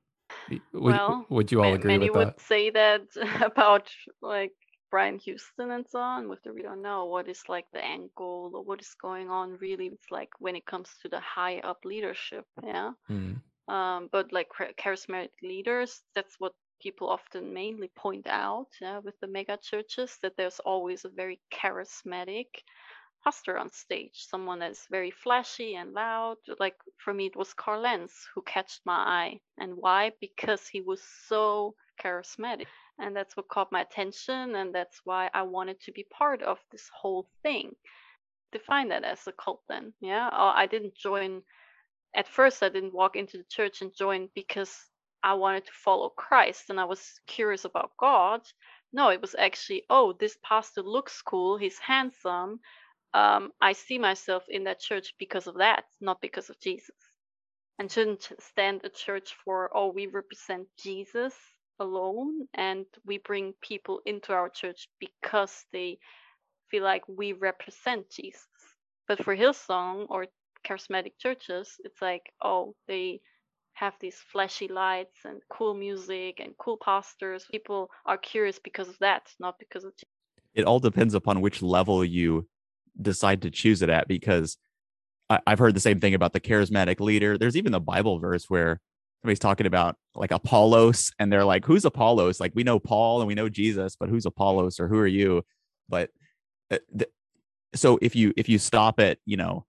Would, Well, would you all Ma- agree many with would say that [laughs] about like Brian Houston and so on. With the we don't know what is like the end goal or what is going on really. It's like when it comes to the high up leadership. Yeah. Hmm. Um, but like charismatic leaders, that's what people often mainly point out yeah, with the mega churches that there's always a very charismatic pastor on stage, someone that's very flashy and loud. Like for me, it was Carl Lentz who catched my eye. And why? Because he was so charismatic. And that's what caught my attention. And that's why I wanted to be part of this whole thing. Define that as a cult then. Yeah. Oh, I didn't join. At first, I didn't walk into the church and join because I wanted to follow Christ and I was curious about God. No, it was actually, oh, this pastor looks cool. He's handsome um, I see myself in that church because of that, not because of Jesus. And shouldn't stand a church for, oh, we represent Jesus alone and we bring people into our church because they feel like we represent Jesus. But for Hillsong or charismatic churches, it's like, oh, they have these flashy lights and cool music and cool pastors. People are curious because of that, not because of It all depends upon which level you decide to choose it at because I, have heard the same thing about the charismatic leader. There's even the Bible verse where somebody's talking about like Apollos and they're like, who's Apollos? Like we know Paul and we know Jesus, but who's Apollos or who are you? But uh, th- so if you if you stop at you know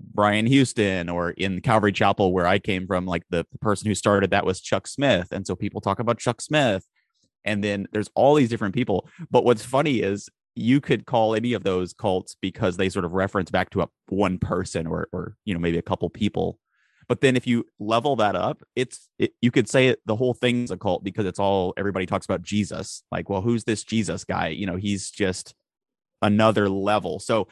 Brian Houston or in Calvary Chapel where I came from, like the, the person who started that was Chuck Smith, and so people talk about Chuck Smith, and then there's all these different people. But what's funny is you could call any of those cults because they sort of reference back to a one person or or you know maybe a couple people. But then if you level that up it's it, you could say it, the whole thing's a cult because it's all everybody talks about jesus. Like well who's this jesus guy? You know he's just another level. So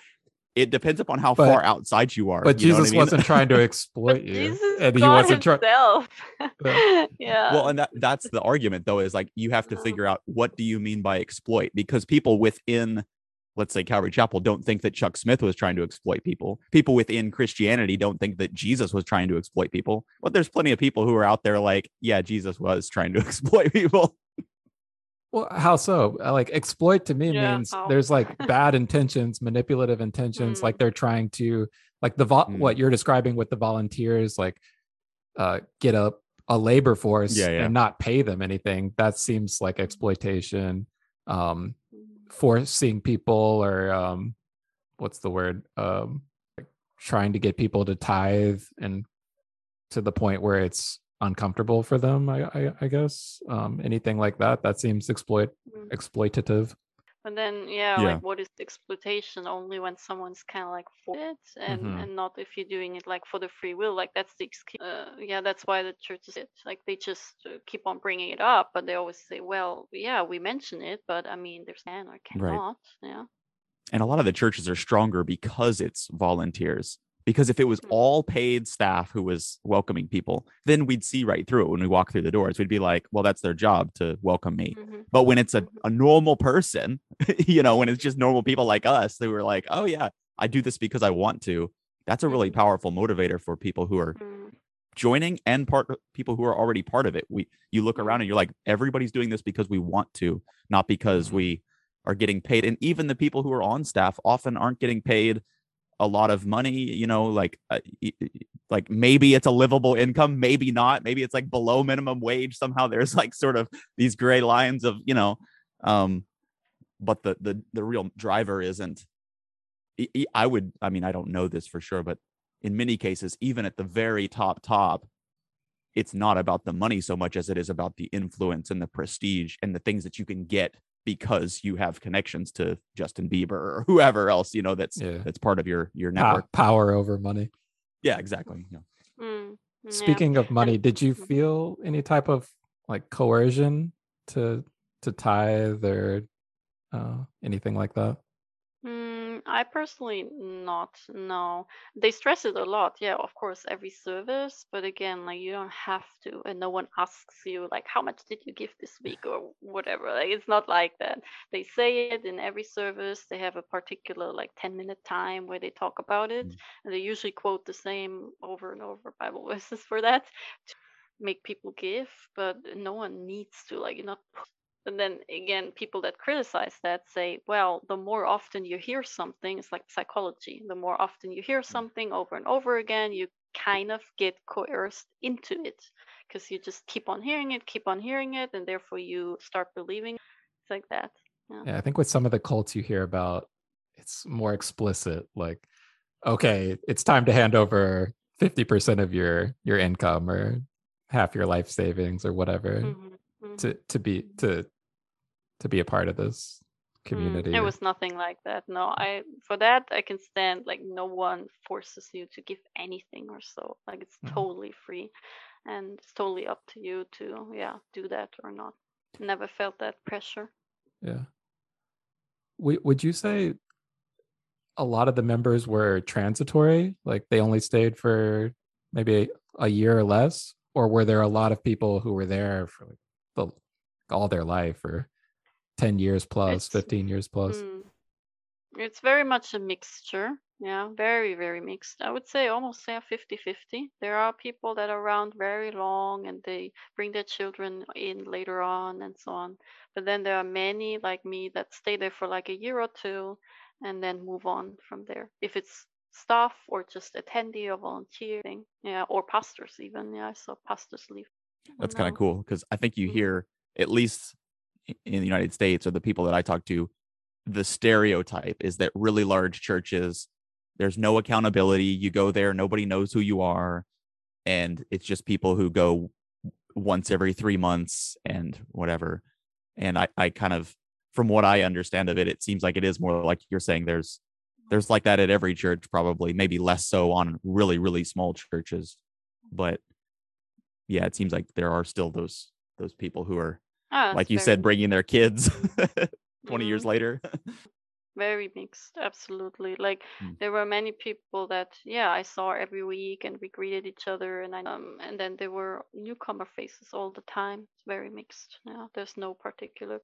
it depends upon how but, far outside you are. But you Jesus I mean? wasn't trying to [laughs] exploit you, Jesus and he wasn't trying. To exploit himself. [laughs] [laughs] Yeah. Well, and that, that's the argument, though, is like you have to uh-huh. figure out what do you mean by exploit, because people within, let's say Calvary Chapel, don't think that Chuck Smith was trying to exploit people. People within Christianity don't think that Jesus was trying to exploit people. But there's plenty of people who are out there like, yeah, Jesus was trying to exploit people. Well, how so? Uh, like exploit to me yeah, means how? there's like [laughs] bad intentions, manipulative intentions, mm. like they're trying to like the vo- mm. what you're describing with the volunteers, like uh get a a labor force yeah, yeah. and not pay them anything. That seems like exploitation. Um forcing people or um what's the word? Um like trying to get people to tithe and to the point where it's uncomfortable for them i i, I guess um, anything like that that seems exploit mm. exploitative and then yeah, yeah, like what is exploitation only when someone's kind of like for it and mm-hmm. and not if you're doing it like for the free will like that's the excuse uh, yeah that's why the churches it like they just uh, keep on bringing it up but they always say well yeah we mention it but i mean there's can or cannot right. yeah and a lot of the churches are stronger because it's volunteers because if it was mm-hmm. all paid staff who was welcoming people then we'd see right through it when we walk through the doors we'd be like well that's their job to welcome me mm-hmm. but when it's a, mm-hmm. a normal person [laughs] you know when it's just normal people like us they were like oh yeah i do this because i want to that's a really mm-hmm. powerful motivator for people who are mm-hmm. joining and part people who are already part of it we you look around and you're like everybody's doing this because we want to not because we are getting paid and even the people who are on staff often aren't getting paid a lot of money you know like uh, like maybe it's a livable income maybe not maybe it's like below minimum wage somehow there's like sort of these gray lines of you know um but the the the real driver isn't i would i mean i don't know this for sure but in many cases even at the very top top it's not about the money so much as it is about the influence and the prestige and the things that you can get because you have connections to Justin Bieber or whoever else you know that's yeah. that's part of your your network. Power over money. Yeah, exactly. Yeah. Mm, Speaking yeah. of money, did you feel any type of like coercion to to tithe or uh, anything like that? I personally not. No, they stress it a lot. Yeah, of course, every service, but again, like you don't have to, and no one asks you like how much did you give this week or whatever. Like it's not like that. They say it in every service. They have a particular like ten minute time where they talk about it, mm. and they usually quote the same over and over Bible verses [laughs] for that to make people give. But no one needs to like you're not and then again, people that criticize that say, well, the more often you hear something, it's like psychology. The more often you hear mm. something over and over again, you kind of get coerced into it because you just keep on hearing it, keep on hearing it, and therefore you start believing. It's like that. Yeah. yeah, I think with some of the cults you hear about, it's more explicit. Like, okay, it's time to hand over 50% of your your income or half your life savings or whatever Mhm, mhm. to to be to to be a part of this Mm, community. It was nothing like that. No, I for that I can stand. Like no one forces you to give anything or so. Like it's Mhm. totally free, and it's totally up to you to yeah do that or not. Never felt that pressure. Yeah. Would would you say a lot of the members were transitory? Like they only stayed for maybe a year or less, or were there a lot of people who were there for like the, all their life or ten years plus, It's- fifteen years plus? Mm. It's very much a mixture. Yeah, very, very mixed. I would say almost yeah, 50 50. There are people that are around very long and they bring their children in later on and so on. But then there are many like me that stay there for like a year or two and then move on from there. If it's staff or just attendee or volunteering, yeah, or pastors even. Yeah, I saw pastors leave. That's kind of cool because I think you Mhm. hear at least i- in the United States or the people that I talk to, the stereotype is that really large churches, there's no accountability. You go there, nobody knows who you are, and it's just people who go once every three months and whatever. And I, I kind of, from what I understand of it, it seems like it is more like you're saying. There's, there's like that at every church, probably, maybe less so on really, really small churches, but yeah, it seems like there are still those those people who are Ah, like you said bringing their kids [laughs] 20 Mhm. years later very mixed absolutely like Mm. there were many people that yeah i saw every week and we greeted each other and I, um and then there were newcomer faces all the time it's very mixed yeah there's no particular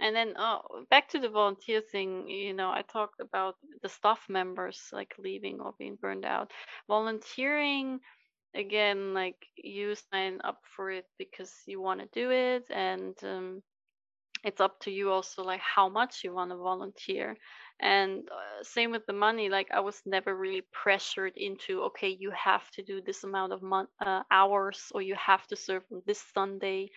and then oh back to the volunteer thing you know i talked about the staff members like leaving or being burned out volunteering again like you sign up for it because you want to do it and um it's up to you also like how much you want to volunteer. And uh, same with the money like i was never really pressured into okay you have to do this amount of mon- uh, hours or you have to serve on this sunday.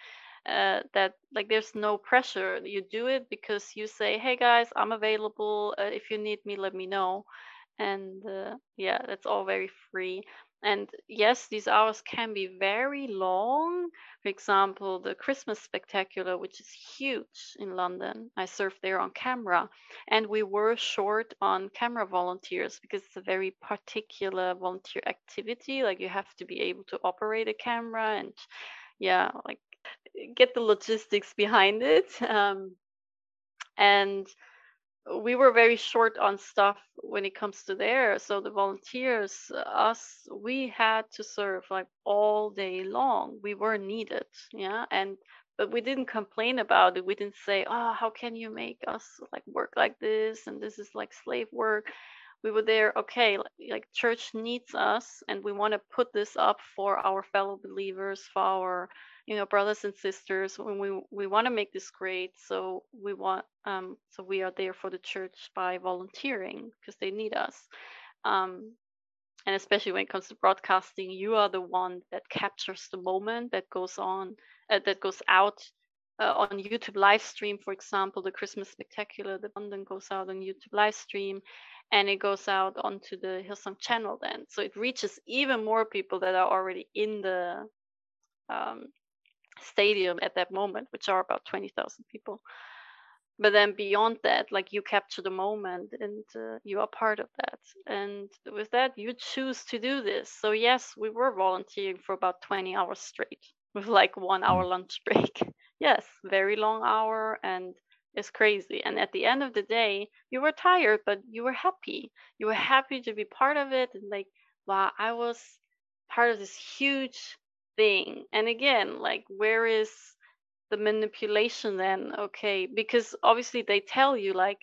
Uh, that like there's no pressure. You do it because you say hey guys i'm available. Uh, if you need me let me know. And uh, yeah that's all very free and yes these hours can be very long for example, the Christmas Spectacular, which is huge in London, I served there on camera, and we were short on camera volunteers because it's a very particular volunteer activity. Like you have to be able to operate a camera and, yeah, like get the logistics behind it. [laughs] Um, and we were very short on stuff when it comes to there. So the volunteers us we had to serve like all day long. We were needed yeah? And but we didn't complain about it. We didn't say oh how can you make us like work like this? And this is like slave work. We were there okay li- like church needs us and we want to put this up for our fellow believers for our you know brothers and sisters when we we want to make this great so we want um so we are there for the church by volunteering because they need us. Um and especially when it comes to broadcasting you are the one that captures the moment that goes on uh, that goes out uh, on youtube live stream for example the christmas spectacular the london goes out on youtube live stream and it goes out onto the hillsong channel then. So it reaches even more people that are already in the um, stadium at that moment, which are about 20,000 people. But then beyond that, like you capture the moment and uh, you are part of that. And with that, you choose to do this. So, yes, we were volunteering for about 20 hours straight [laughs] with like one hour lunch break. [laughs] yes, very long hour and it's crazy. And at the end of the day, you were tired, but you were happy. You were happy to be part of it. And like, wow, I was part of this huge thing. And again, like, where is the manipulation then? Okay, because obviously they tell you, like,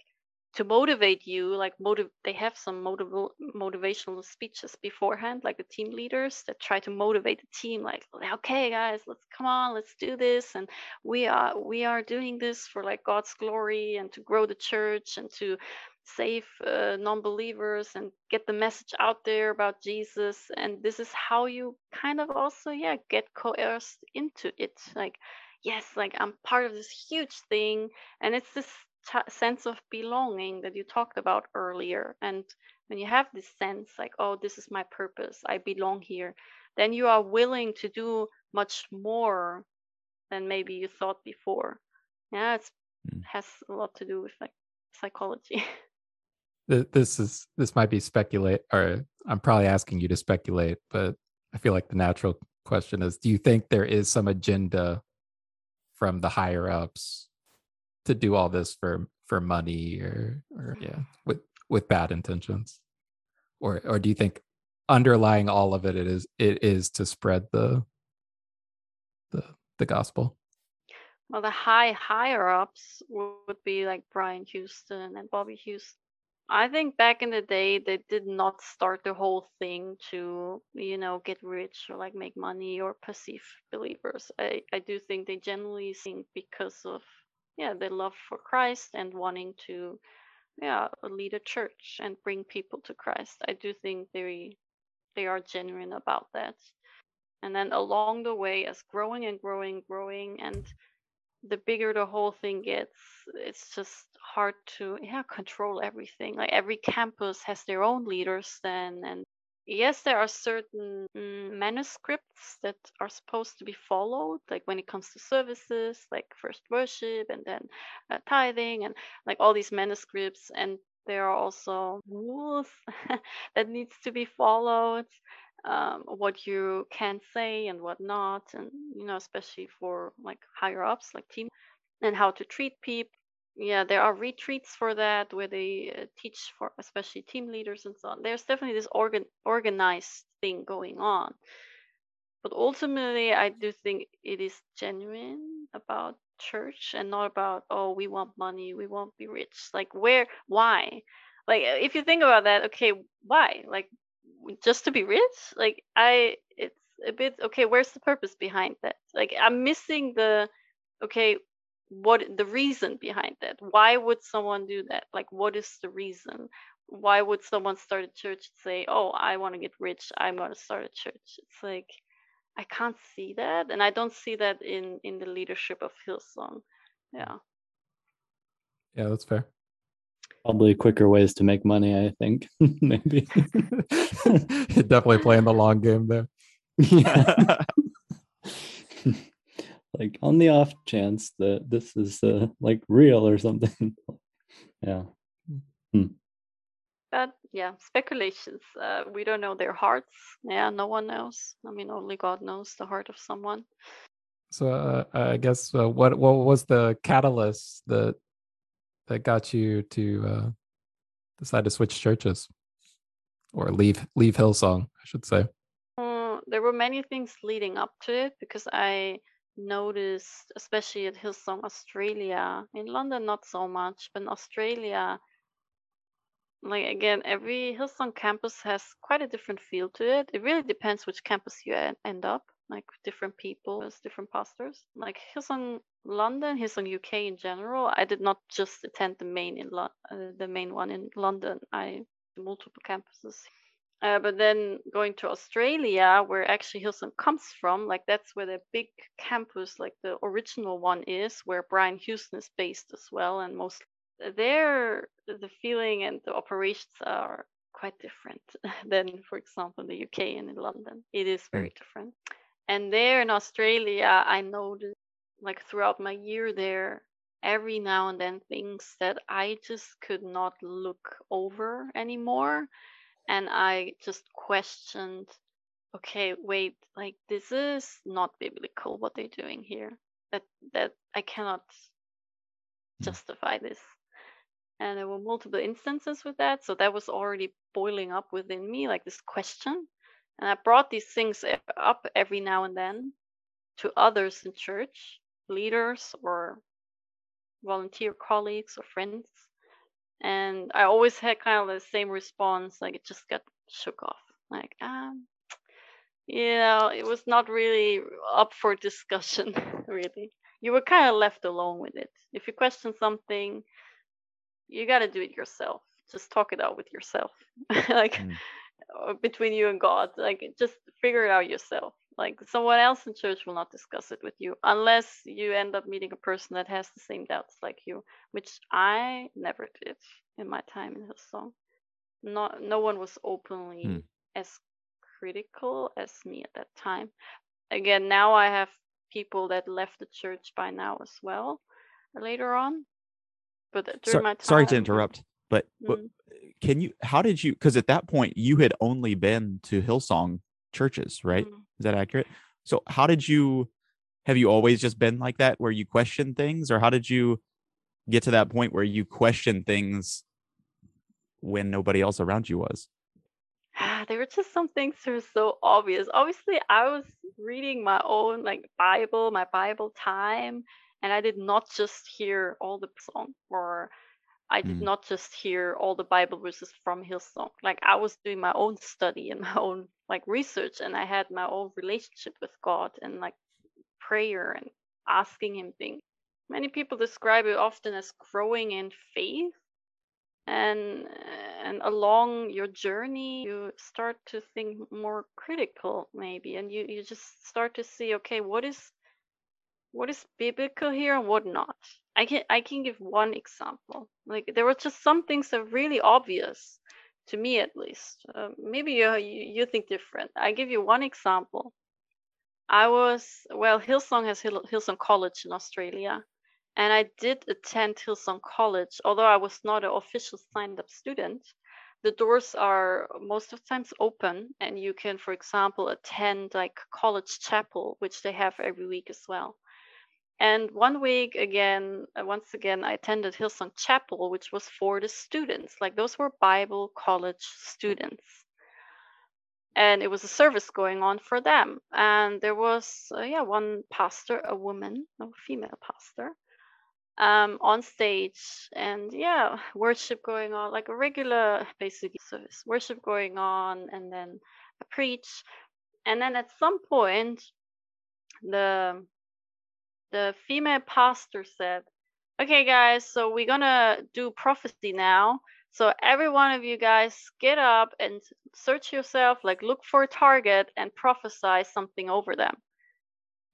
to motivate you, like, motive, they have some motiv- motivational speeches beforehand, like the team leaders that try to motivate the team, like, okay, guys, let's come on, let's do this. And we are, we are doing this for like God's glory and to grow the church and to, save uh, non-believers and get the message out there about jesus. And this is how you kind of also yeah get coerced into it. Like yes like i'm part of this huge thing. And it's this t- sense of belonging that you talked about earlier. And when you have this sense like oh this is my purpose. I belong here. Then you are willing to do much more than maybe you thought before. Yeah it Mm. has a lot to do with like psychology [laughs] This is this might be speculate, or I'm probably asking you to speculate, but I feel like the natural question is: Do you think there is some agenda from the higher ups to do all this for for money, or or yeah, with with bad intentions, or or do you think underlying all of it, it is it is to spread the the the gospel? Well, the high higher ups would be like Brian Houston and Bobbie Houston. I think back in the day they did not start the whole thing to, you know, get rich or like make money or perceive believers. I, I do think they generally think because of yeah, their love for Christ and wanting to yeah, lead a church and bring people to Christ. I do think they they are genuine about that. And then along the way as growing and growing, growing and the bigger the whole thing gets, it's just hard to yeah control everything. Like every campus has their own leaders then, and yes, there are certain mm, manuscripts that are supposed to be followed, like when it comes to services, like first worship and then uh, tithing and like all these manuscripts, and there are also rules [laughs] that needs to be followed um, what you can say and what not, and you know, especially for like higher ups, like team, and how to treat people. Yeah, there are retreats for that where they uh, teach for especially team leaders and so on. There's definitely this organ organized thing going on, but ultimately, I do think it is genuine about church and not about oh we want money, we won't be rich. Like where, why? Like if you think about that, okay, why? Like just to be rich? Like i it's a bit okay where's the purpose behind that? Like i'm missing the okay what the reason behind that. Why would someone do that? Like what is the reason? Why would someone start a church and say oh i want to get rich. I'm going to start a church. It's like i can't see that and i don't see that in in the leadership of hillsong. Yeah. Yeah, that's fair. Probably quicker ways to make money, I think. [laughs] Maybe. [laughs] Definitely playing the long game there. yeah. [laughs] like on the off chance that this is uh, like real or something. yeah. but yeah speculations uh, we don't know their hearts yeah no one knows i mean only god knows the heart of someone So uh, I guess uh, what what was the catalyst that that got you to uh, decide to switch churches or leave leave Hillsong, I should say. There were many things leading up to it because I noticed, especially at Hillsong Australia, in London not so much, but in Australia, like again, every Hillsong campus has quite a different feel to it. It really depends which campus you end up, like different people, there's different pastors. Like Hillsong London, Hillsong UK in general. I did not just attend the main in Lo- uh, the main one in London. I multiple campuses. Uh, but then going to Australia, where actually Hillsong comes from, like that's where the big campus, like the original one is, where Brian Houston is based as well, and most there the feeling and the operations are quite different [laughs] than, for example, in the UK and in London. It is very different. And there in Australia, I noticed, like throughout my year there, every now and then things that I just could not look over anymore and I just questioned, okay, wait, like this is not biblical what they're doing here. That that I cannot justify this. And there were multiple instances with that, so that was already boiling up within me, like this question. And I brought these things up every now and then to others in church, leaders or volunteer colleagues or friends and I always had kind of the same response, like it just got shook off. Like, um, you know, it was not really up for discussion, [laughs] really. You were kind of left alone with it. If you question something, you got to do it yourself. just talk it out with yourself [laughs] like Mm. Between you and god like just figure it out yourself. Like someone else in church will not discuss it with you unless you end up meeting a person that has the same doubts like you which i never did in my time in hillsong. Not no one was openly Hmm. as critical as me at that time. Again now i have people that left the church by now as well later on but during So- my time sorry to interrupt, but, but Mm. can you? How did you? Because at that point you had only been to Hillsong churches, right? Mm. Is that accurate? So how did you? Have you always just been like that, where you question things, or how did you get to that point where you question things when nobody else around you was? [sighs] There were just some things that were so obvious. Obviously, I was reading my own like Bible, my Bible time, and I did not just hear all the song, or I did Mm. not just hear all the Bible verses from Hillsong. Like I was doing my own study and [laughs] my own like research, and I had my own relationship with God and like prayer and asking Him things. Many people describe it often as growing in faith and and along your journey you start to think more critical maybe and you you just start to see okay what is what is biblical here and what not i can i can give one example like there were just some things that are really obvious to me at least uh, maybe you, you think different i give you one example i was well hillsong has Hill, hillsong college in australia and I did attend Hillsong College, although I was not an official signed up student. The doors are most of the times open, and you can, for example, attend like college chapel, which they have every week as well. And one week again, uh, once again, I attended Hillsong Chapel, which was for the students. Like those were Bible college students. And it was a service going on for them. And there was, uh, yeah, one pastor, a woman, a female pastor, um, on stage and yeah, worship going on, like a regular basically service, worship going on, and then I preach. And then at some point, the the female pastor said, "Okay, guys, so we're gonna do prophecy now. So every one of you guys get up and search yourself, like look for a target and prophesy something over them."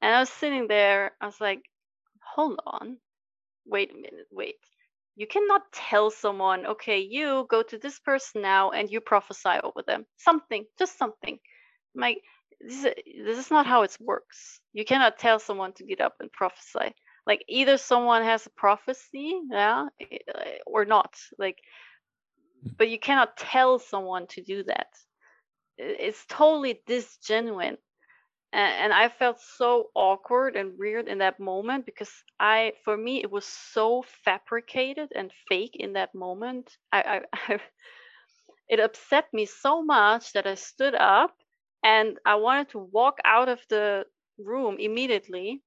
And I was sitting there, I was like, "Hold on." wait a minute, wait. You cannot tell someone, okay, you go to this person now and you prophesy over them. Something, just something. Like this is, this is not how it works. You cannot tell someone to get up and prophesy. Like either someone has a prophecy, yeah, eh, or not. Like, but you cannot tell someone to do that. It's totally disgenuine and, and I felt so awkward and weird in that moment because I, for me, it was so fabricated and fake in that moment. I, I, I [laughs] it upset me so much that I stood up and I wanted to walk out of the room immediately.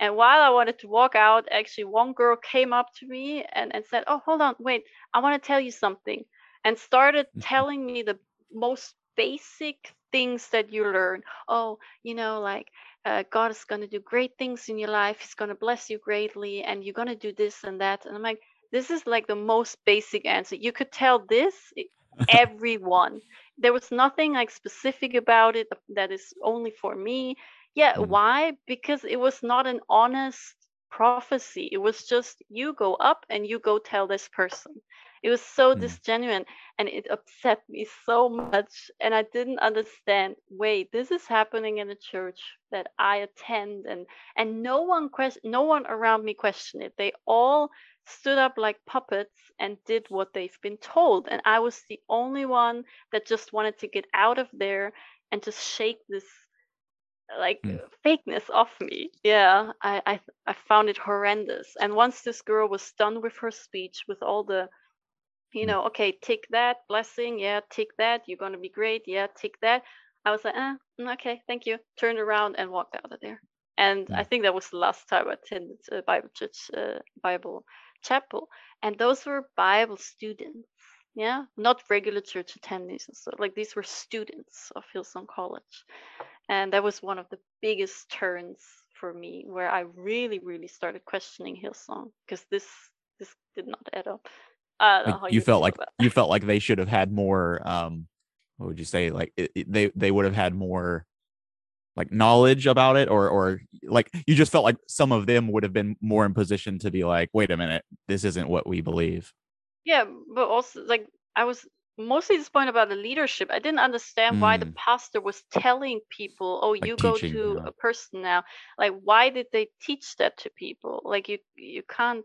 And while I wanted to walk out, actually, one girl came up to me and, and said, Oh, hold on, wait, I want to tell you something. And started Mhm. telling me the most basic things that you learn. Oh, you know, like uh, God is going to do great things in your life. He's going to bless you greatly, and you're going to do this and that. And I'm like, this is like the most basic answer. You could tell this everyone. There was nothing like specific about it that is only for me. Yeah, Mm. why? Because it was not an honest prophecy. It was just you go up and you go tell this person. It was so Mm. disgenuine and it upset me so much. And I didn't understand. Wait, this is happening in a church that I attend, and and no one question, no one around me questioned it. They all stood up like puppets and did what they've been told, and I was the only one that just wanted to get out of there and just shake this like Mm. uh, fakeness off me. Yeah, I, I I found it horrendous. And once this girl was done with her speech, with all the, you Mm. know, okay, tick that blessing, yeah, tick that, you're gonna be great, yeah, tick that. I was like, eh, okay, thank you. Turned around and walked out of there. And I Mm. think that was the last time I attended a Bible church, uh, Bible chapel, and those were Bible students. Yeah, not regular church attendees and stuff. Like these were students of Hillsong College and that was one of the biggest turns for me where i really really started questioning hillsong because this this did not add up I don't know Like, you felt like you felt like they should have had more um what would you say like it, it- they they would have had more like knowledge about it or or like you just felt like some of them would have been more in position to be like wait a minute this isn't what we believe Yeah, but also like I was mostly disappointed about the leadership. I didn't understand why the Mm. pastor was telling people, "Oh, you go to yeah. a person now." Like, why did they teach that to people? Like, you you can't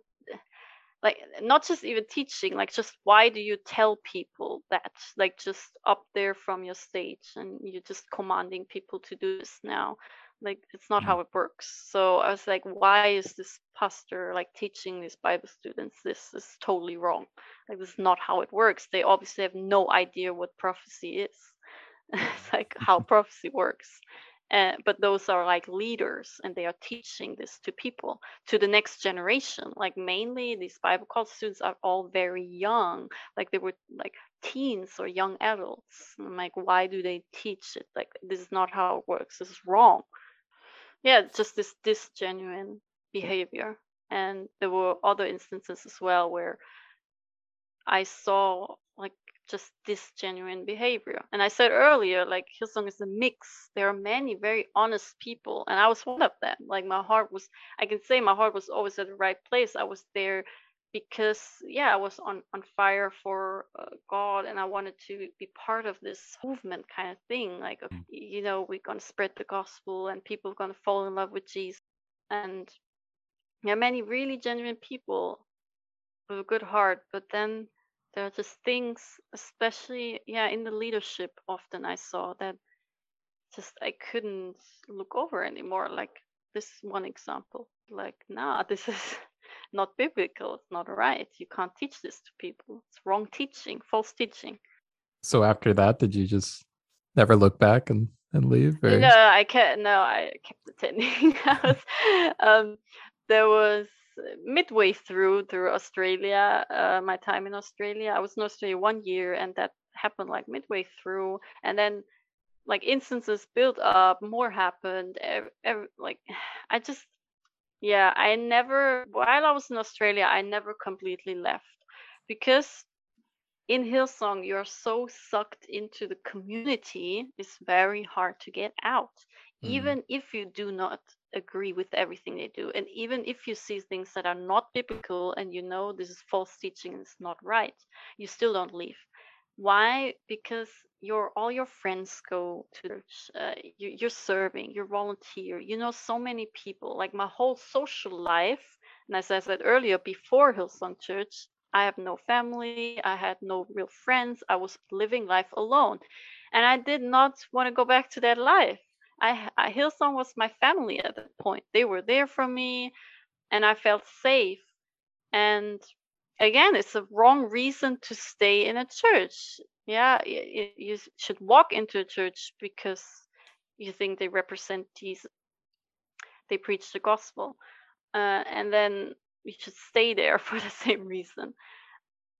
like not just even teaching. Like, just why do you tell people that? Like, just up there from your stage, and you're just commanding people to do this now. Like, it's not Mm. how it works. So I was like, why is this pastor like teaching these Bible students? This is totally wrong like this is not how it works they obviously have no idea what prophecy is [laughs] it's like how [laughs] prophecy works uh, but those are like leaders and they are teaching this to people to the next generation. Like mainly these bible college students are all very young like they were like teens or young adults. I'm like why do they teach it? Like this is not how it works. This is wrong. Yeah just this disgenuine behavior. And there were other instances as well where I saw like just this genuine behavior. And I said earlier, like Hillsong is a mix. There are many very honest people, and I was one of them. Like my heart was, I can say my heart was always at the right place. I was there because, yeah, I was on on fire for uh, God, and I wanted to be part of this movement kind of thing. Like, Mm. you know, we're gonna spread the gospel, and people are gonna fall in love with Jesus. And there are many really genuine people with a good heart, but then there are just things, especially yeah, in the leadership. Often I saw that just I couldn't look over anymore. Like this one example, like nah, [laughs] this is not biblical. It's not right. You can't teach this to people. It's wrong teaching, false teaching. So after that, did you just never look back and, and leave? Or? No, I can't. No, I kept attending. [laughs] I was, um, there was midway through through Australia. Uh, my time in Australia, I was in Australia one year, and that happened like midway through, and then like instances built up, more happened. Ev- ev- like [sighs] I just, yeah, I never. While I was in Australia, I never completely left because in Hillsong, you're so sucked into the community, it's very hard to get out. Mhm. Even if you do not agree with everything they do, and even if you see things that are not biblical and you know this is false teaching and it's not right, you still don't leave. Why? Because your all your friends go to church. Uh, you, you're serving. You're volunteer. You know so many people. Like my whole social life, and as I said earlier, before Hillsong Church, I have no family. I had no real friends. I was living life alone, and I did not want to go back to that life. I, I Hillsong was my family at that point. They were there for me, and I felt safe. And again, it's a wrong reason to stay in a church. Yeah, you should walk into a church because you think they represent Jesus. They preach the gospel, uh, and then you should stay there [laughs] for the same reason.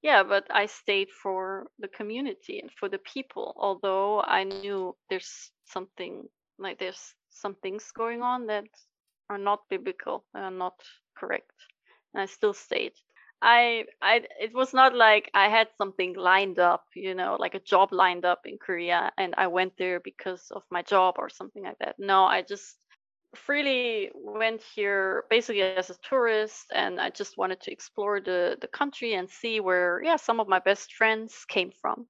Yeah, but I stayed for the community and for the people. Although I knew there's something like there's some things going on that are not biblical, are not correct, and I still stayed. I I it was not like I had something lined up, you know, like a job lined up in Korea and I went there because of my job or something like that. No, I just freely went here basically as a tourist and I just wanted to explore the the country and see where yeah, some of my best friends came from.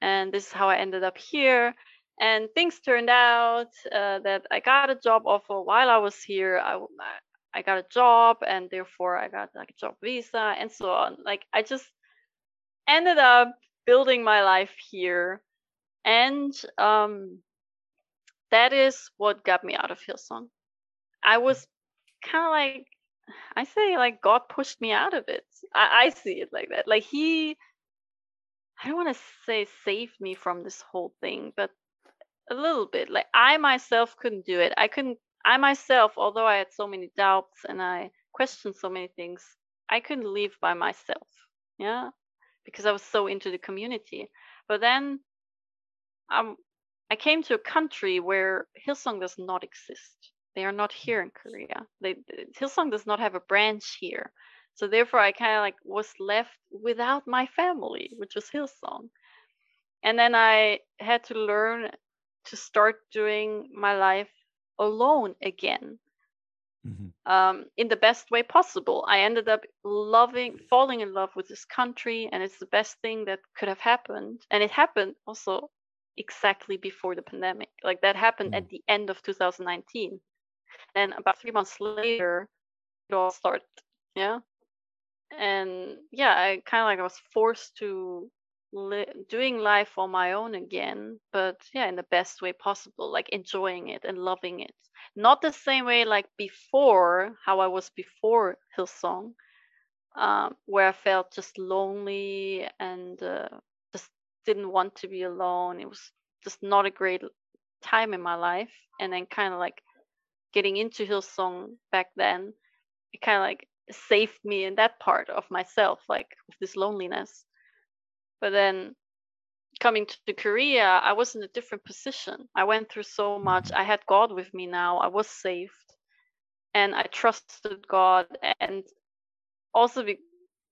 And this is how I ended up here. And things turned out uh, that I got a job offer while I was here. I, I got a job and therefore I got like a job visa and so on. Like I just ended up building my life here. And um, that is what got me out of Hillsong. I was kind of like, I say like God pushed me out of it. I, I see it like that. Like He, I don't want to say saved me from this whole thing, but a little bit. Like I myself couldn't do it. I couldn't I myself, although I had so many doubts and I questioned so many things, I couldn't live by myself. Yeah. Because I was so into the community. But then um I came to a country where Hillsong does not exist. They are not here in Korea. They Hillsong does not have a branch here. So therefore, I kind of like was left without my family, which was Hillsong. And then I had to learn to start doing my life alone again Mm-hmm. um, in the best way possible. I ended up loving, falling in love with this country, and it's the best thing that could have happened. And it happened also exactly before the pandemic. Like that happened Mm. at the end of 2019. And about three months later, it all started. Yeah. And yeah, I kind of like I was forced to li- doing life on my own again, but yeah, in the best way possible, like enjoying it and loving it. Not the same way like before, how I was before Hillsong, um, where I felt just lonely and uh, just didn't want to be alone. It was just not a great time in my life. And then kind of like getting into Hillsong back then, it kind of like saved me in that part of myself, like with this loneliness. But then coming to Korea, I was in a different position. I went through so much. I had God with me now. I was saved and I trusted God. And also be-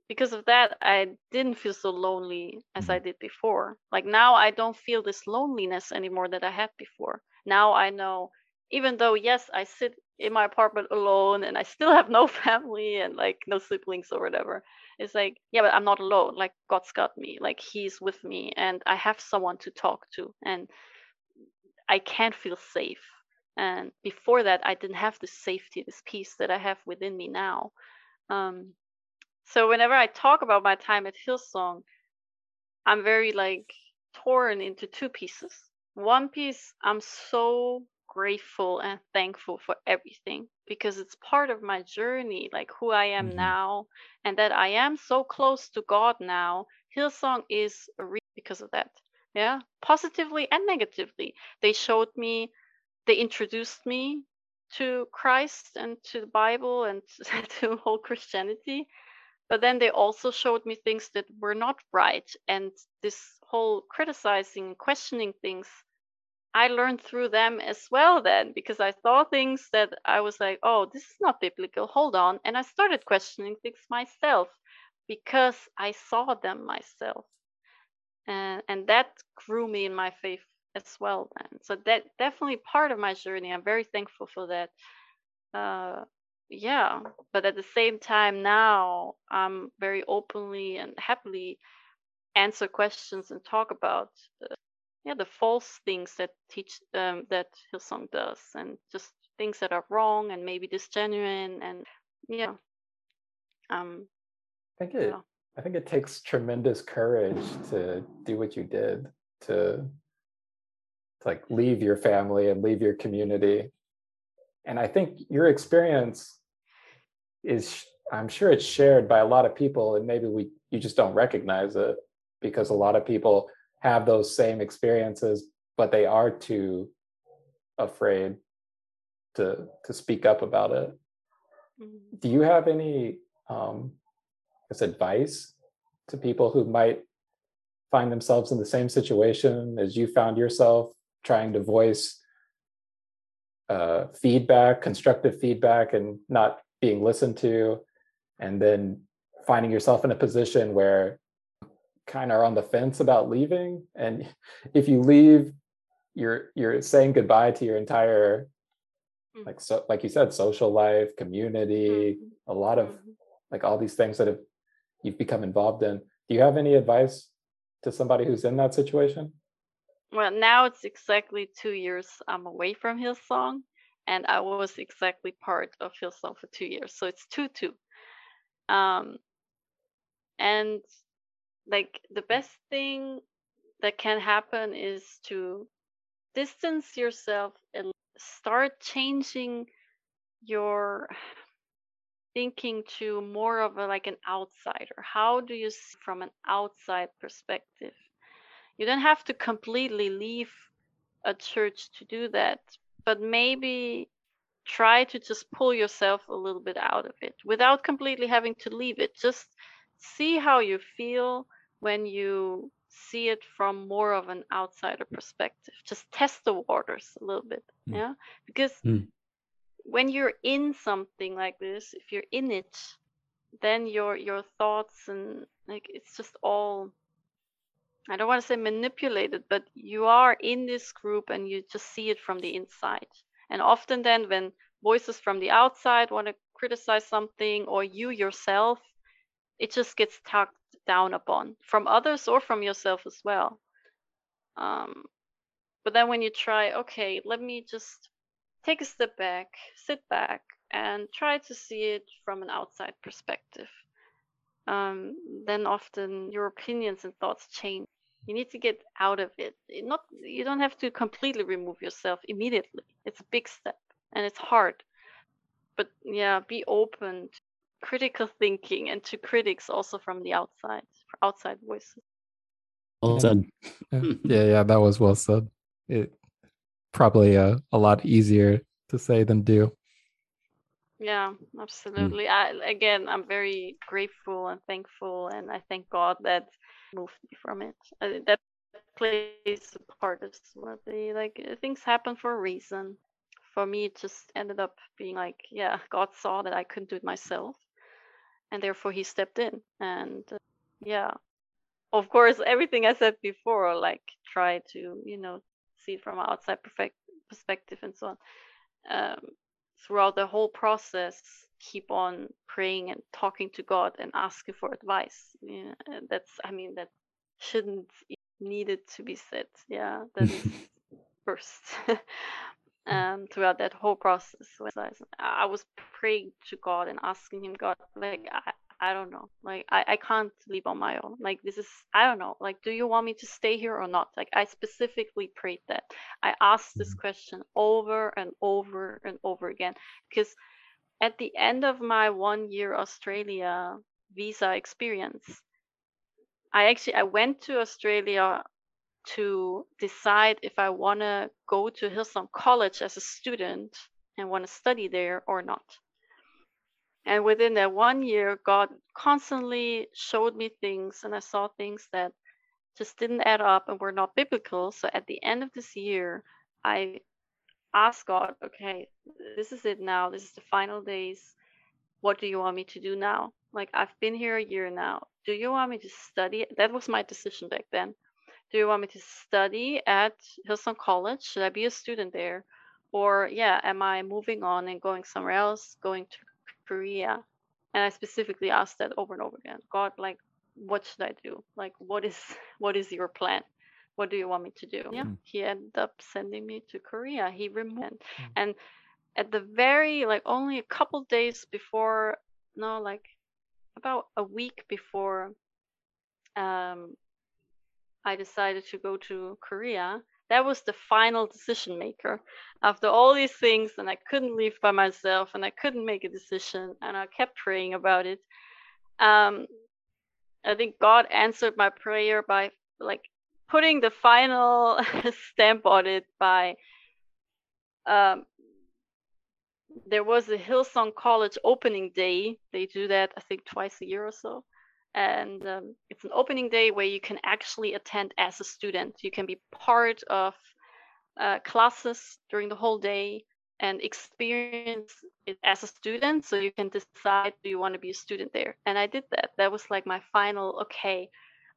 because of that, I didn't feel so lonely as I did before. Like now, I don't feel this loneliness anymore that I had before. Now I know, even though, yes, I sit in my apartment alone and I still have no [laughs] family and like no siblings or whatever. It's like, yeah, but I'm not alone. Like God's got me. Like He's with me and I have someone to talk to and I can feel safe. And before that, I didn't have this safety, this peace that I have within me now. Um, so whenever I talk about my time at Hillsong, I'm very like torn into two pieces. One piece, I'm so grateful and thankful for everything because it's part of my journey, like who I am Mhm. now, and that I am so close to God now. Hillsong is a re- because of that. Yeah, positively and negatively. They showed me, they introduced me to Christ and to the Bible and [laughs] to whole Christianity but then they also showed me things that were not right and this whole criticizing questioning things i learned through them as well then because i saw things that i was like oh this is not biblical hold on and i started questioning things myself because i saw them myself and and that grew me in my faith as well then. So that definitely part of my journey i'm very thankful for that. Uh yeah but at the same time now i'm very openly and happily answer questions and talk about uh, yeah the false things that teach um, that hillsong does and just things that are wrong and maybe disgenuine and yeah um I think it Yeah. I think it takes tremendous courage to do what you did to, to like leave your family and leave your community. And I think your experience is I'm sure it's shared by a lot of people and maybe we you just don't recognize it because a lot of people have those same experiences but they are too afraid to to speak up about it mhm. do you have any um guess advice to people who might find themselves in the same situation as you found yourself trying to voice uh, feedback constructive feedback and not being listened to and then finding yourself in a position where kind of are on the fence about leaving and if you leave you're you're saying goodbye to your entire Mm. like so like you said social life community Mhm. a lot of Mhm. like all these things that have you've become involved in do you have any advice to somebody who's in that situation Well, now it's exactly two years I'm away from Hillsong, and I was exactly part of Hillsong for two years. So it's two two. Um, and like the best thing that can happen is to distance yourself and start changing your thinking to more of a like an outsider. How do you see from an outside perspective? You don't have to completely leave a church to do that, but maybe try to just pull yourself a little bit out of it without completely having to leave it. Just see how you feel when you see it from more of an outsider perspective. Just test the waters a little bit. Mm. Yeah. Because Mm. when you're in something like this, if you're in it, then your your thoughts and like it's just all I don't want to say manipulated, but you are in this group and you just see it from the inside. And often then when voices from the outside want to criticize something or you yourself, it just gets talked down upon from others or from yourself as well. Um, but then when you try, okay, let me just take a step back, sit back, and try to see it from an outside perspective, um, then often your opinions and thoughts change. You need to get out of it. Not you don't have to completely remove yourself immediately. It's a big step and it's hard. But yeah, be open critical thinking and to critics also from the outside, outside voices. Well said. Yeah, [laughs] yeah, yeah, that was well said. It probably uh, a lot easier to say than do. Yeah, absolutely. I again, I'm very grateful and thankful, and I thank God that moved me from it. Uh, that plays a part as well. The, like uh, things happen for a reason. For me, it just ended up being like, yeah, God saw that I couldn't do it myself, and therefore He stepped in. And uh, yeah, of course, everything I said before, like try to, you know, see it from an outside perfect perspective and so on. Um, throughout the whole process, keep on praying and talking to God and asking for advice. Yeah, that's, I mean, that shouldn't needed to be said. Yeah, that is [laughs] first. [laughs] um, throughout that whole process, I was praying to God and asking Him, God, like, I, I don't know. Like I, I can't live on my own. Like this is I don't know. Like do you want me to stay here or not? Like I specifically prayed that. I asked this Mm-hmm. question over and over and over again because at the end of my one year Australia visa experience, I actually I went to Australia to decide if I want to go to Hillsong College as a student and want to study there or not. And within that one year, God constantly showed me things, and I saw things that just didn't add up and were not biblical. So at the end of this year, I asked God, okay, this is it now. This is the final days. What do you want me to do now? Like, I've been here a year now. Do you want me to study? That was my decision back then. Do you want me to study at Hillsong College? Should I be a student there? Or, yeah, am I moving on and going somewhere else, going to Korea? And I specifically asked that over and over again. God, like, what should I do? Like, what is [laughs] what is your plan? What do you want me to do? Yeah, Mm. he ended up sending me to Korea. He removed, Mm. and at the very like only a couple days before, no, like about a week before, um, I decided to go to Korea. That was the final decision maker. After all these things, and I couldn't leave by myself, and I couldn't make a decision, and I kept praying about it. Um, I think God answered my prayer by like putting the final [laughs] stamp on it by um, there was a Hillsong College opening day. They do that, I think, twice a year or so. And um, it's an opening day where you can actually attend as a student. You can be part of uh, classes during the whole day and experience it as a student. So you can decide do you want to be a student there. And I did that. That was like my final, okay,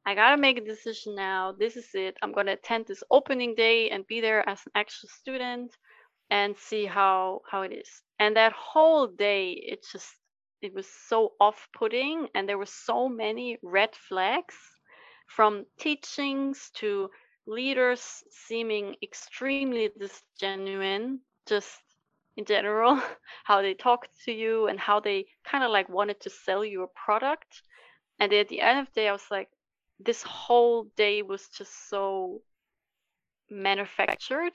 I got to make a decision now. This is it. I'm to attend this opening day and be there as an actual student and see how how it is and that whole day it just it was so off-putting and there were so many red flags from teachings to leaders seeming extremely disgenuine just in general [laughs] how they talked to you and how they kind of like wanted to sell you a product. And at the end of the day i was like this whole day was just so manufactured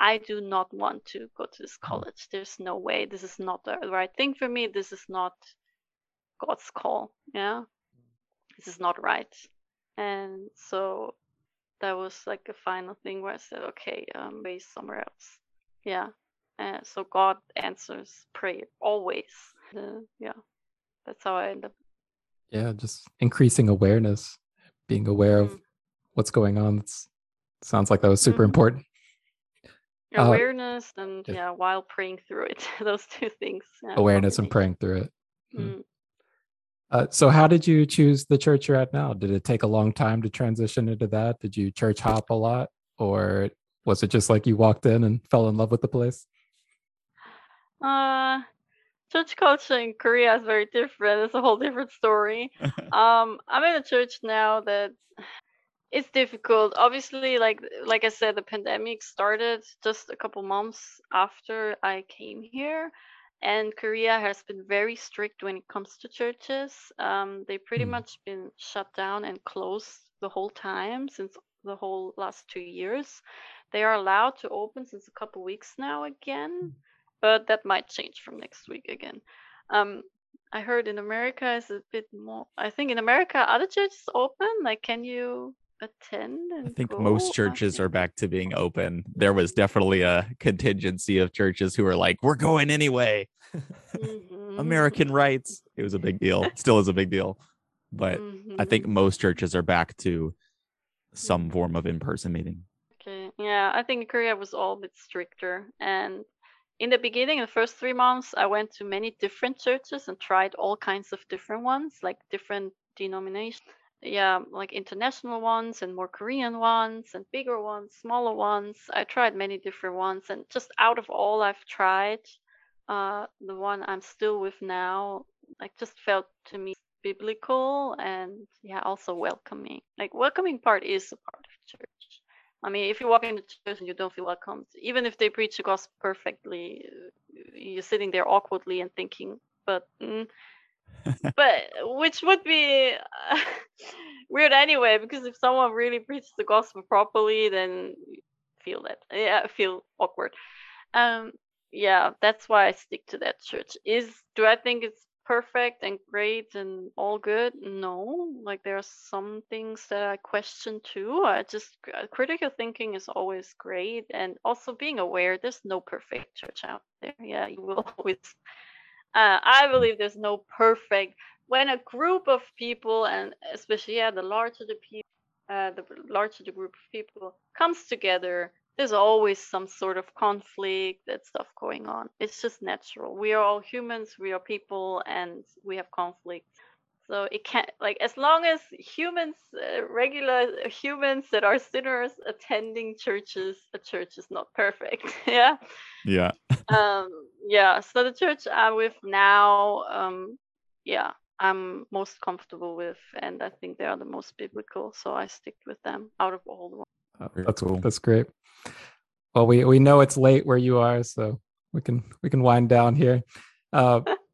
I do not want to go to this college. There's no way. This is not the right thing for me. This is not God's call. Yeah. This is not right. And so that was like a final thing where I said, okay, um, base somewhere else. Yeah. Uh, so God answers prayer always. Uh, yeah. That's how I end up. Yeah, just increasing awareness, being aware of Mm. what's going on. It's, sounds like that was super Mhm. important. Uh, Awareness and yeah. yeah, while praying through it. [laughs] Those two things. Yeah, Awareness and praying through it. Mm. Mm. Uh, so, how did you choose the church you're at now? Did it take a long time to transition into that? Did you church hop a lot, or was it just like you walked in and fell in love with the place? Uh, church culture in Korea is very different. It's a whole different story. [laughs] um, I'm in a church now that it's difficult. Obviously, like like I said, the pandemic started just a couple months after I came here, and Korea has been very strict when it comes to churches. Um, they pretty Hmm. much been shut down and closed the whole time since the whole last two years. They are allowed to open since a couple weeks now again, but that might change from next week again. Um, I heard in America is a bit more. I think in America, other churches open. Like, can you attend I think go? most churches are back to being open. There was definitely a contingency of churches who were like, "We're going anyway." [laughs] Mhm. American rights. It was a big deal. [laughs] Still is a big deal. But I think Mhm. most churches are back to some form of in-person meeting. Okay. Yeah, I think Korea was all a bit stricter. And in the beginning, the first three months, I went to many different churches and tried all kinds of different ones, like different denominations. Yeah, like international ones and more Korean ones and bigger ones, smaller ones. I tried many different ones. And just out of all I've tried, uh, the one I'm still with now, like just felt to me biblical and yeah, also welcoming. Like welcoming part is a part of church. I mean, if you walk into church and you don't feel welcomed, even if they preach the gospel perfectly, uh, you're sitting there awkwardly and thinking, but, mm, but which would be uh, [laughs] weird anyway, because if someone really preaches the gospel properly, then feel that, yeah, feel awkward. Um, yeah, that's why I stick to that church. Is do I think it's perfect and great and all good? No, like there are some things that I question too. I just uh, critical thinking is always great, and also being aware there's no perfect church out there. Yeah, you will [laughs] always. Uh, I believe there's no perfect. When a group of people, and especially yeah, the larger the people, uh, the larger the group of people comes together, there's always some sort of conflict and stuff going on. It's just natural. We are all humans, we are people, and we have conflict. So it can't like as long as humans, uh, regular humans that are sinners attending churches, a church is not perfect. [laughs] yeah. Yeah. [laughs] Um. Yeah. So the church I'm with now, um, yeah, I'm most comfortable with, and I think they are the most biblical. So I stick with them out of all the ones. Oh, that's cool. that's great. Well, we we know it's late where you are, so we can we can wind down here. Uh, [laughs]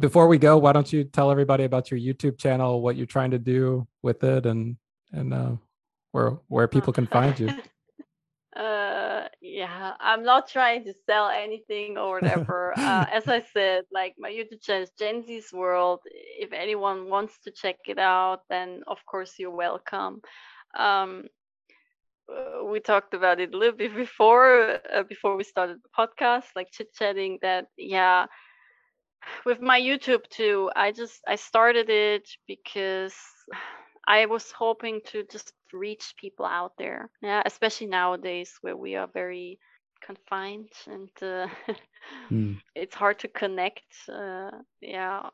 before we go, why don't you tell everybody about your YouTube channel, what you're trying to do with it, and and uh, where where people can find you. [laughs] Uh, yeah, I'm not trying to sell anything or whatever. uh, as I said, like my YouTube channel is Jenncysworld. If anyone wants to check it out, then of course you're welcome. Um, uh, we talked about it a little bit before uh, before we started the podcast, like chit chatting. That yeah, with my YouTube too. I just I started it because I was hoping to just reach people out there. Yeah, especially nowadays where we are very confined and uh, Mm. [laughs] it's hard to connect. Uh, yeah,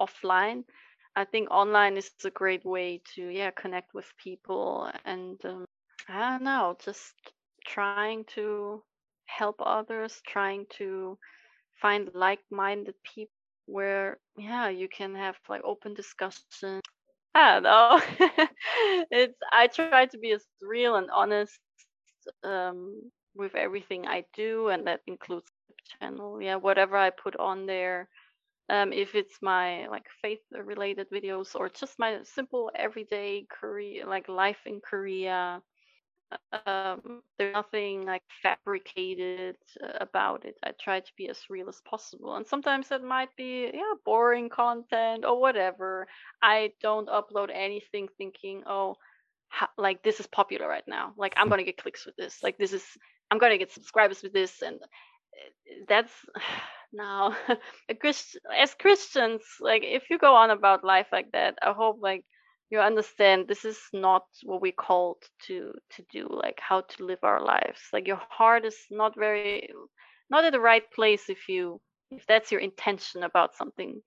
offline. I think online is a great way to yeah connect with people and um, I don't know, just trying to help others, trying to find like-minded people where yeah you can have like open discussion. I don't know. [laughs] It's i try to be as real and honest um with everything i do and that includes the channel. Yeah whatever i put on there um if it's my like faith related videos or just my simple everyday korea like life in korea um, there's nothing like fabricated uh, about it. I try to be as real as possible, and sometimes it might be yeah boring content or whatever. I don't upload anything thinking oh ho- like this is popular right now. Like I'm gonna get clicks with this. Like this is I'm gonna get subscribers with this, and uh, that's [sighs] now [laughs] a Christ- as Christians like if you go on about life like that, I hope like you understand this is not what we called to to do like how to live our lives. Like your heart is not very not at the right place if you if that's your intention about something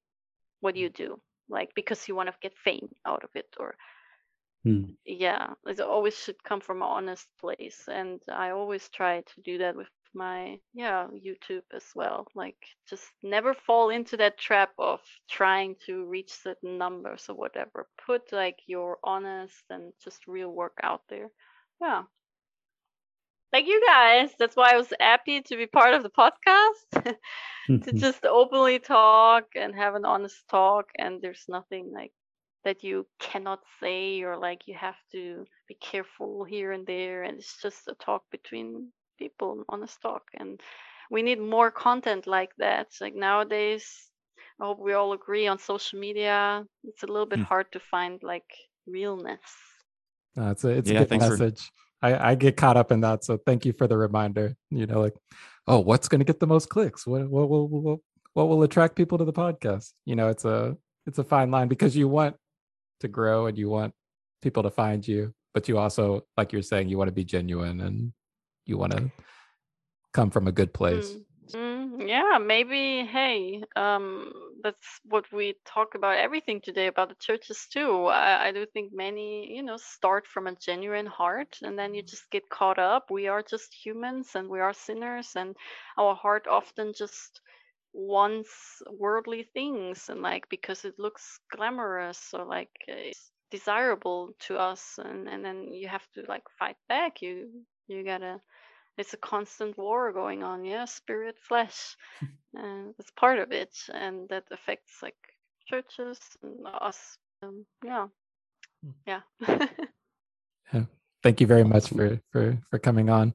what do you mm. do? Like because you want to get fame out of it or Hmm. yeah it always should come from an honest place and i always try to do that with my yeah youtube as well like just never fall into that trap of trying to reach certain numbers or whatever. Put like your honest and just real work out there. Yeah. Thank you guys. That's why i was happy to be part of the podcast. [laughs] To [laughs] just openly talk and have an honest talk and there's nothing like that you cannot say or like you have to be careful here and there and it's just a talk between people honest talk and we need more content like that like nowadays i hope we all agree on social media it's a little bit Hmm. hard to find like realness No, it's a it's Yeah, a good thanks for- message. I, I get caught up in that, so thank you for the reminder. You know, like, oh, what's going to get the most clicks? What what will what, what will attract people to the podcast? You know, it's a it's a fine line because you want to grow and you want people to find you, but you also, like you're saying, you want to be genuine and you want to come from a good place. Mm. Yeah, maybe. Hey, um, that's what we talk about everything today about the churches too. I, I do think many, you know, start from a genuine heart and then you just get caught up. We are just humans and we are sinners, and our heart often just wants worldly things and like because it looks glamorous or like it's desirable to us, and and then you have to like fight back. You you gotta it's a constant war going on yeah spirit flesh [laughs] and it's part of it and that affects like churches and us um, yeah Hmm. yeah [laughs] Thank you very much for for for coming on.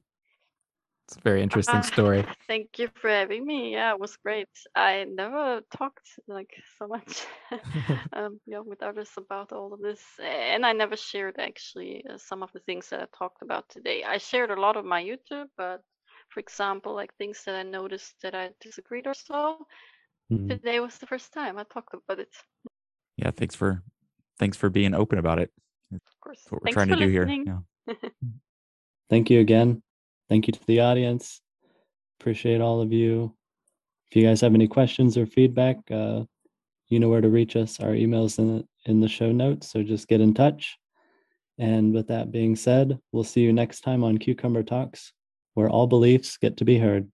It's a very interesting Ah, story. [laughs] thank you for having me yeah it was great i never talked like so much [laughs] [laughs] um, yeah, with others about all of this and i never shared actually uh, some of the things that i talked about today i shared a lot of my youtube but for example like things that i noticed that i disagreed or so Mhm. today was the first time I talked about it. Yeah, thanks for thanks for being open about it. Of course. That's what we're Thanks trying to for do here. Yeah. Thank you again. Thank you to the audience. Appreciate all of you. If you guys have any questions or feedback, uh, you know where to reach us. Our email's in in the show notes, so just get in touch. And with that being said, we'll see you next time on Cucumber Talks, where all beliefs get to be heard.